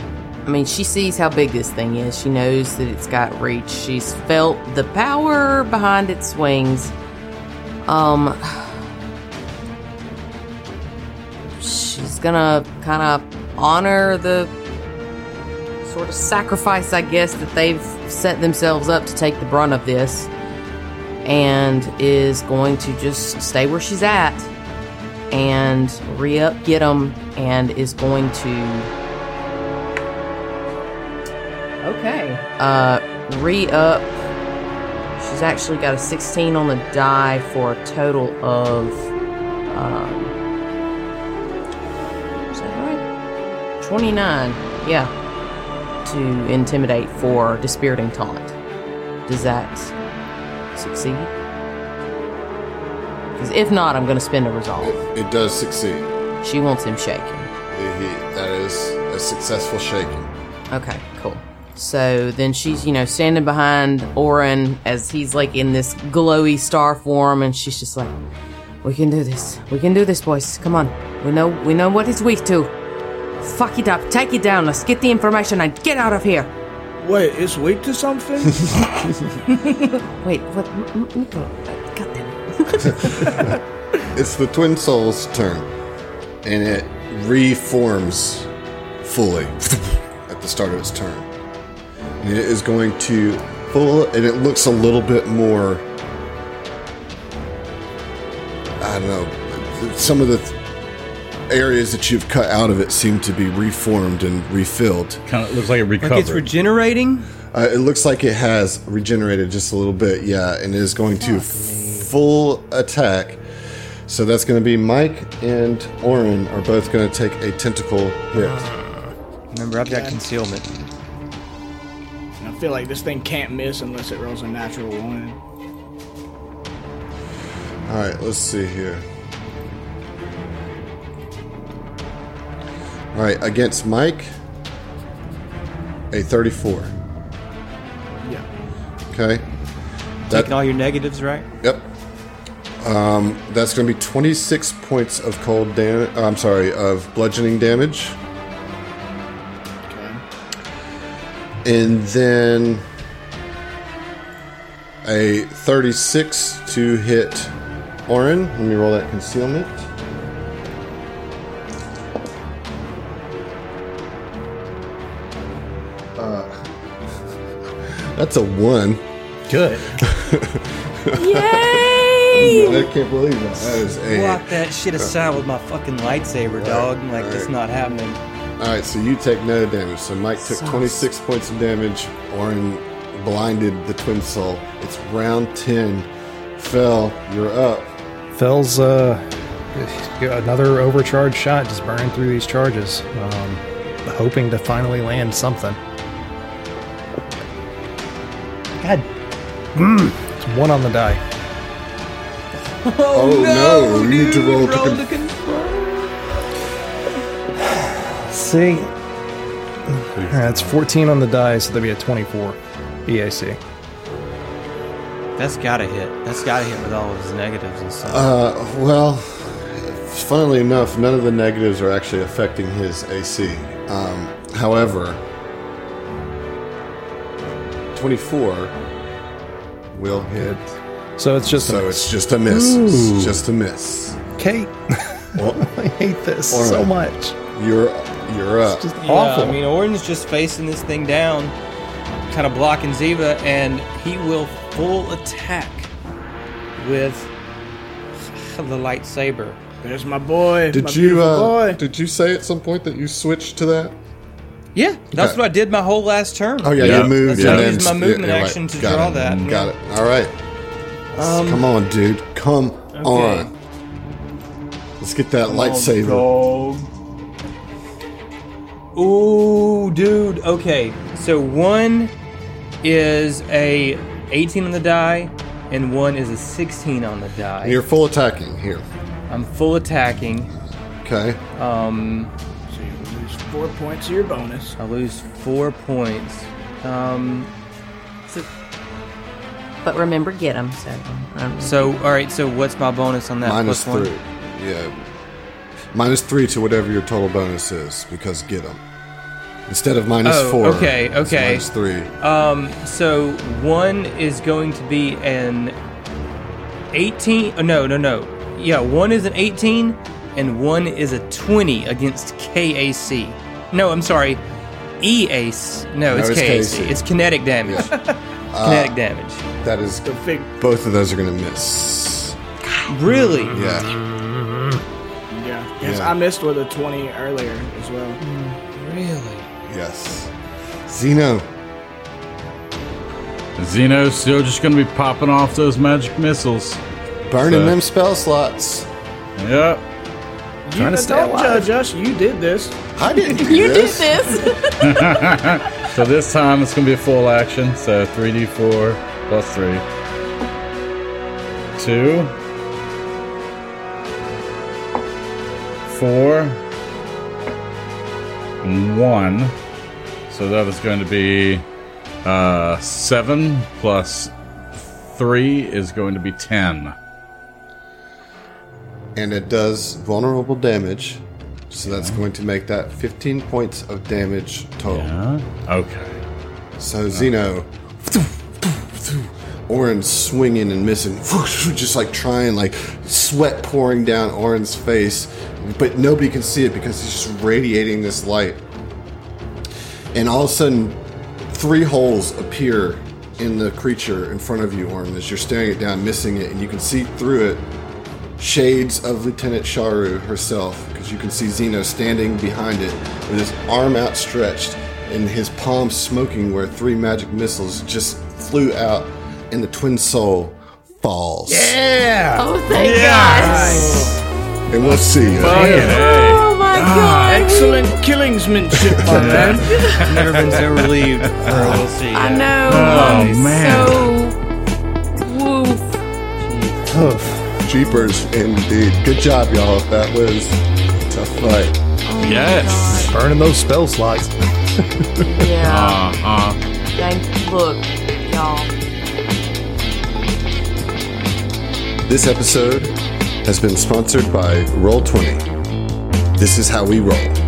I mean, she sees how big this thing is. She knows that it's got reach. She's felt the power behind its wings. Um, she's gonna kind of honor the sort of sacrifice, I guess, that they've set themselves up to take the brunt of this, and is going to just stay where she's at and re up, get them, and is going to. Okay. Uh, re up. She's actually got a 16 on the die for a total of. Um, is that right? 29. Yeah. To intimidate for dispiriting taunt. Does that succeed? Because if not, I'm going to spend a resolve. It does succeed. She wants him shaken. He, that is a successful shaking. Okay, cool. So then she's, you know, standing behind Orin as he's like in this glowy star form, and she's just like, "We can do this. We can do this, boys. Come on. We know. We know what it's weak to. Fuck it up. Take it down. Let's get the information and get out of here." Wait, it's weak to something? Wait, what? M- M- Nico, uh, God damn it. It's the Twin Souls' turn, and it reforms fully at the start of its turn. And it is going to full, and it looks a little bit more. I don't know. Some of the areas that you've cut out of it seem to be reformed and refilled. Kind of looks like it Like it's regenerating. Uh, it looks like it has regenerated just a little bit, yeah, and is going to full attack. So that's going to be Mike and Orin are both going to take a tentacle hit. Remember, I've got concealment. I feel like this thing can't miss unless it rolls a natural one. All right, let's see here. All right, against Mike, a 34. Yeah. Okay. Taking all your negatives, right? Yep. Um, that's going to be 26 points of cold damage. I'm sorry, of bludgeoning damage. And then a 36 to hit Orin. Let me roll that concealment. Uh, that's a one. Good. Yay! I can't believe that. That is a. Walk that shit aside with my fucking lightsaber, dog. Like, that's right. not happening. All right, so you take no damage. So Mike took 26 points of damage. Orin blinded the twin soul. It's round 10. Fell, you're up. Fell's uh, another overcharged shot, just burning through these charges, um, hoping to finally land something. God, mm, it's one on the die. Oh, no, you need to roll to con- See, that's 14 on the die, so that'd be a 24 EAC. That's gotta hit. That's gotta hit with all of his negatives and stuff. Uh, well, funnily enough, none of the negatives are actually affecting his AC. Um, however, 24 will hit. So it's just a So miss. it's just a miss. It's just a miss. Kate. Well, I hate this so right. much. you're you're up. Just yeah, awful. I mean, Orin's just facing this thing down, kind of blocking Ziva, and he will full attack with the lightsaber. There's my boy. my Did you uh, boy. did you say at some point that you switched to that? Yeah, that's Okay. what I did my whole last turn. Oh yeah, Yeah. you moved. That's and I then used my movement you're action to Got draw it. that, Got yeah. it. All right. Um, Come on, dude. Come on. Let's get that lightsaber. Ooh, dude. Okay, so one is a 18 on the die, and one is a 16 on the die. You're full attacking here. I'm full attacking. Okay. Um, So you lose four points of your bonus. I lose four points. Um, But remember, get them. So, um, so all right. So what's my bonus on that? Minus Plus one? three. Yeah. Minus three to whatever your total bonus is because get them. Instead of minus Oh, four. okay, it's okay. Minus three. Um, so one is going to be an 18. Oh, no, no, no. Yeah, one is an 18 and one is a 20 against KAC. No, I'm sorry. E Ace. No, it's it's KAC. KAC. It's kinetic damage. kinetic damage. That is both of those are going to miss. Really? Yeah. Yeah. Yes, Yeah. I missed with a 20 earlier as well. Mm, really? Yes. Zeno. Zeno's still just going to be popping off those magic missiles. Burning So- them spell slots. Yep. You Trying to stay don't alive. judge us. You did this. I didn't do You did this. this. So this time it's going to be a full action. So 3d4 plus 3. 2. 4. and 1. So that is going to be uh, 7 plus 3 is going to be 10. And it does vulnerable damage. So that's going to make that 15 points of damage total. Yeah. Okay. So Zeno, Orin swinging and missing, just like trying, like sweat pouring down Orin's face, but nobody can see it because he's just radiating this light. And all of a sudden, three holes appear in the creature in front of you, Orin, as you're staring it down, missing it, and you can see through it shades of Lieutenant Sharu herself, because you can see Zeno standing behind it with his arm outstretched and his palm smoking where three magic missiles just flew out and the twin soul falls. Yeah! Oh, thank God. And we'll see you. Oh my God. Excellent killingsmanship, my man. Never been so relieved. Or we'll see. I know. Oh, I'm man. So woof. Oof. Jeepers, indeed. Good job, y'all. That was a tough fight. Yes. Burning those spell slots. Yeah. Uh-huh. Thank. You. Look, y'all. This episode has been sponsored by Roll20. This is how we roll.